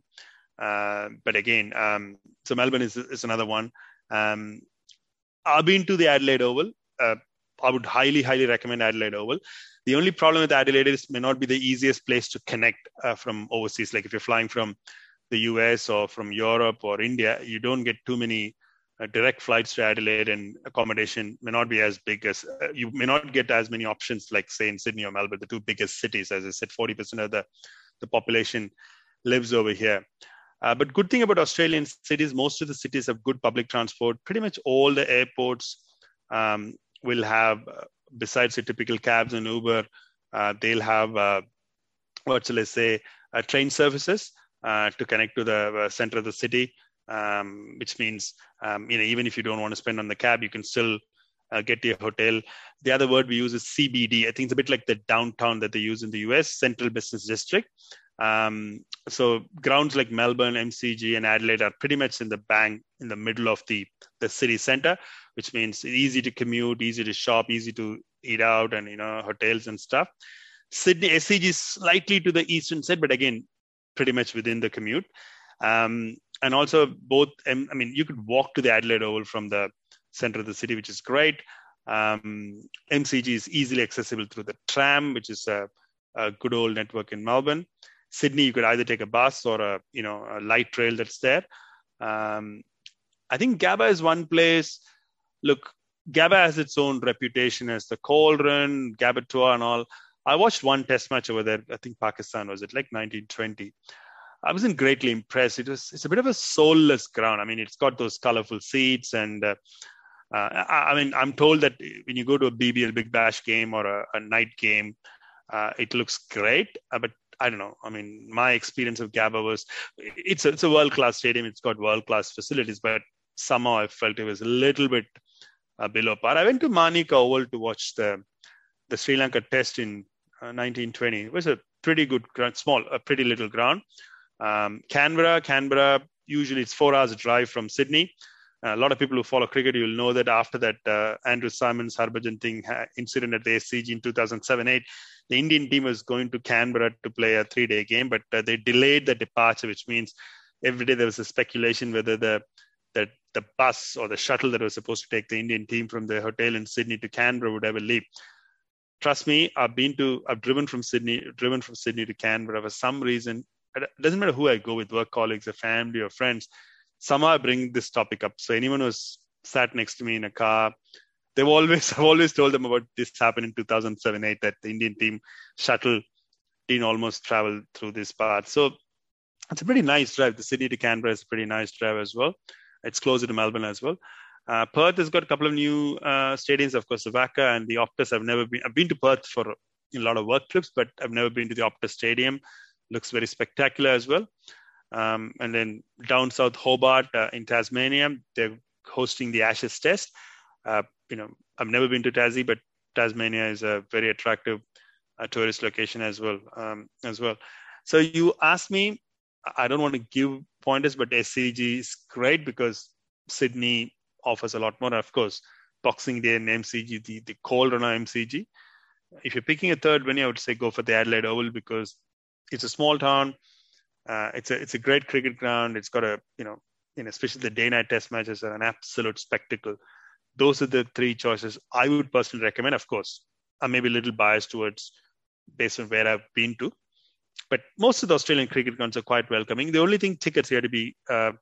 Uh, but again, um, so Melbourne is is another one. Um, I've been to the Adelaide Oval. Uh, I would highly, highly recommend Adelaide Oval. The only problem with Adelaide is may not be the easiest place to connect uh, from overseas. Like if you're flying from the US or from Europe or India, you don't get too many uh, direct flights to Adelaide, and accommodation may not be as big as uh, you may not get as many options like say in Sydney or Melbourne, the two biggest cities. As I said, 40% of the the population lives over here. Uh, but good thing about Australian cities, most of the cities have good public transport. Pretty much all the airports um, will have, uh, besides the typical cabs and Uber, uh, they'll have uh, what shall I say, train services to connect to the center of the city. Um, which means um, you know even if you don't want to spend on the cab, you can still uh, get to your hotel. The other word we use is CBD. I think it's a bit like the downtown that they use in the US, Central Business District. Um, so grounds like Melbourne, MCG, and Adelaide are pretty much in the bang in the middle of the the city center, which means easy to commute, easy to shop, easy to eat out, and you know hotels and stuff. Sydney SCG is slightly to the eastern side, but again, pretty much within the commute. Um, and also both, I mean, you could walk to the Adelaide Oval from the center of the city, which is great. Um, MCG is easily accessible through the tram, which is a, a good old network in Melbourne. Sydney, you could either take a bus or a you know a light trail that's there. Um, I think Gabba is one place. Look, Gabba has its own reputation as the cauldron, Gabbatoir, and all. I watched one test match over there. I think Pakistan was it like 1920. I wasn't greatly impressed. It was it's a bit of a soulless ground. I mean, it's got those colorful seats, and uh, uh, I, I, mean, I'm told that when you go to a BBL Big Bash game or a, a night game, uh, it looks great. Uh, but I don't know. I mean, my experience of Gabba was it's a, it's a world class stadium. It's got world class facilities, but somehow I felt it was a little bit uh, below par. I went to Manuka Oval to watch the the Sri Lanka Test in uh, 1920. It was a pretty good ground, small, a pretty little ground. Um, Canberra, Canberra. Usually it's four hours drive from Sydney. Uh, a lot of people who follow cricket, you'll know that after that uh, Andrew Symonds Harbhajan thing incident at the SCG in 2007-8, the Indian team was going to Canberra to play a three-day game, but uh, they delayed the departure, which means every day there was a speculation whether the that the bus or the shuttle that was supposed to take the Indian team from the hotel in Sydney to Canberra would ever leave. Trust me, I've been to, I've driven from Sydney, driven from Sydney to Canberra for some reason. It doesn't matter who I go with, work colleagues, or family, or friends somehow I bring this topic up. So anyone who's sat next to me in a car, they've always (laughs) I've always told them about this happened in 2007 8 that the Indian team shuttle didn't almost traveled through this part. So it's a pretty nice drive. The city to Canberra is a pretty nice drive as well. It's closer to Melbourne as well. Uh, Perth has got a couple of new uh, stadiums, of course, the WACA and the Optus. I've never been. I've been to Perth for a lot of work trips, but I've never been to the Optus Stadium. Looks very spectacular as well. Um, and then down south Hobart uh, in Tasmania, they're hosting the Ashes Test. Uh, you know, I've never been to Tassie, but Tasmania is a very attractive uh, tourist location as well. Um, as well. So you asked me, I don't want to give pointers, but SCG is great because Sydney offers a lot more. Of course, Boxing Day and MCG, the, the cold on MCG. If you're picking a third venue, I would say go for the Adelaide Oval because it's a small town. Uh, it's a it's a great cricket ground. It's got a you know, you know especially the day night test matches are an absolute spectacle. Those are the three choices I would personally recommend. Of course, I'm maybe a little biased towards based on where I've been to, but most of the Australian cricket grounds are quite welcoming. The only thing tickets here to be uh,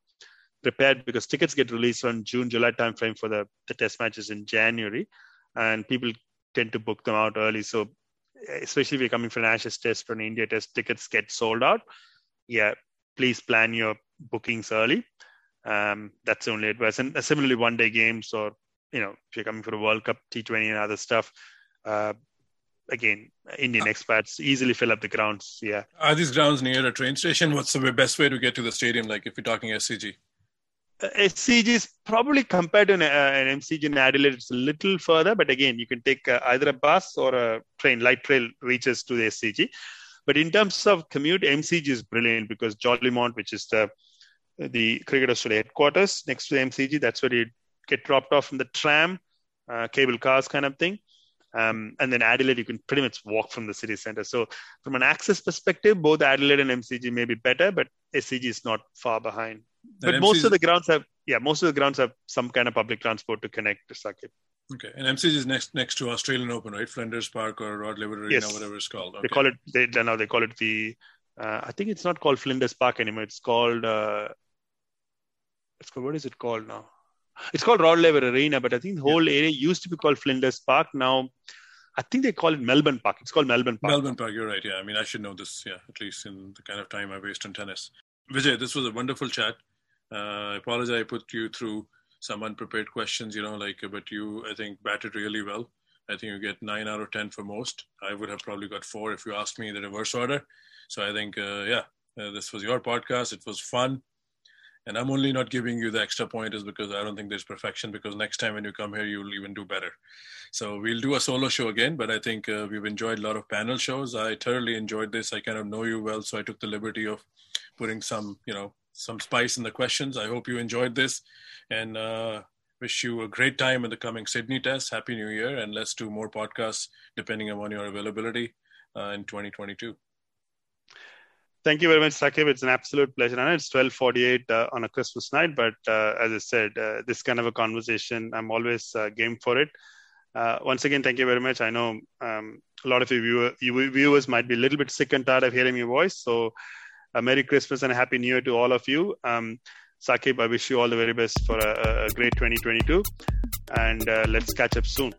prepared because tickets get released on June, July timeframe for the, the test matches in January, and people tend to book them out early. So, especially if you're coming for an Ashes test, or an India test, tickets get sold out. Yeah, please plan your bookings early. Um, that's the only advice. And uh, similarly, one day games or, you know, if you're coming for a World Cup, T20 and other stuff, uh, again, Indian uh, expats easily fill up the grounds. Yeah. Are these grounds near a train station? What's the best way to get to the stadium? Like if you're talking SCG? SCG is probably compared to an, uh, an, MCG in Adelaide, it's a little further, but again, you can take uh, either a bus or a train. Light rail reaches to the SCG. But in terms of commute, MCG is brilliant because Jolimont, which is the the Cricket Australia headquarters next to the MCG, that's where you get dropped off from the tram, uh, cable cars kind of thing. Um, and then Adelaide, you can pretty much walk from the city center. So, from an access perspective, both Adelaide and MCG may be better, but SCG is not far behind but MC's... most of the grounds have yeah most of the grounds have some kind of public transport to connect to Sakib. Okay, and MCG is next next to Australian Open, right? Flinders Park or Rod Laver Arena, yes. whatever it's called. Okay. They call it they now they call it the uh, I think it's not called Flinders Park anymore. It's called uh, it's called what is it called now? It's called Rod Laver Arena, but I think the whole yeah. area used to be called Flinders Park. Now I think they call it Melbourne Park. It's called Melbourne Park. Melbourne Park, you're right. Yeah, I mean, I should know this. Yeah, at least in the kind of time I waste on tennis. Vijay, this was a wonderful chat. Uh, I apologize, I put you through some unprepared questions, you know, like, but you, I think, batted really well. I think you get nine out of 10 for most. I would have probably got four if you asked me the reverse order. So I think, uh, yeah, uh, this was your podcast. It was fun. And I'm only not giving you the extra point is because I don't think there's perfection. Because next time when you come here, you'll even do better. So we'll do a solo show again. But I think uh, we've enjoyed a lot of panel shows. I thoroughly enjoyed this. I kind of know you well, so I took the liberty of putting some, you know, some spice in the questions. I hope you enjoyed this, and uh, wish you a great time in the coming Sydney test. Happy New Year, and let's do more podcasts depending on your availability uh, in 2022. Thank you very much, Sakib. It's an absolute pleasure. I know it's 12:48 uh, on a Christmas night, but uh, as I said, uh, this kind of a conversation, I'm always uh, game for it. Once again, thank you very much. I know um, a lot of you, viewer, you viewers might be a little bit sick and tired of hearing your voice, so a Merry Christmas and a Happy New Year to all of you. Um, Sakib, I wish you all the very best for a, a great 2022, and uh, let's catch up soon.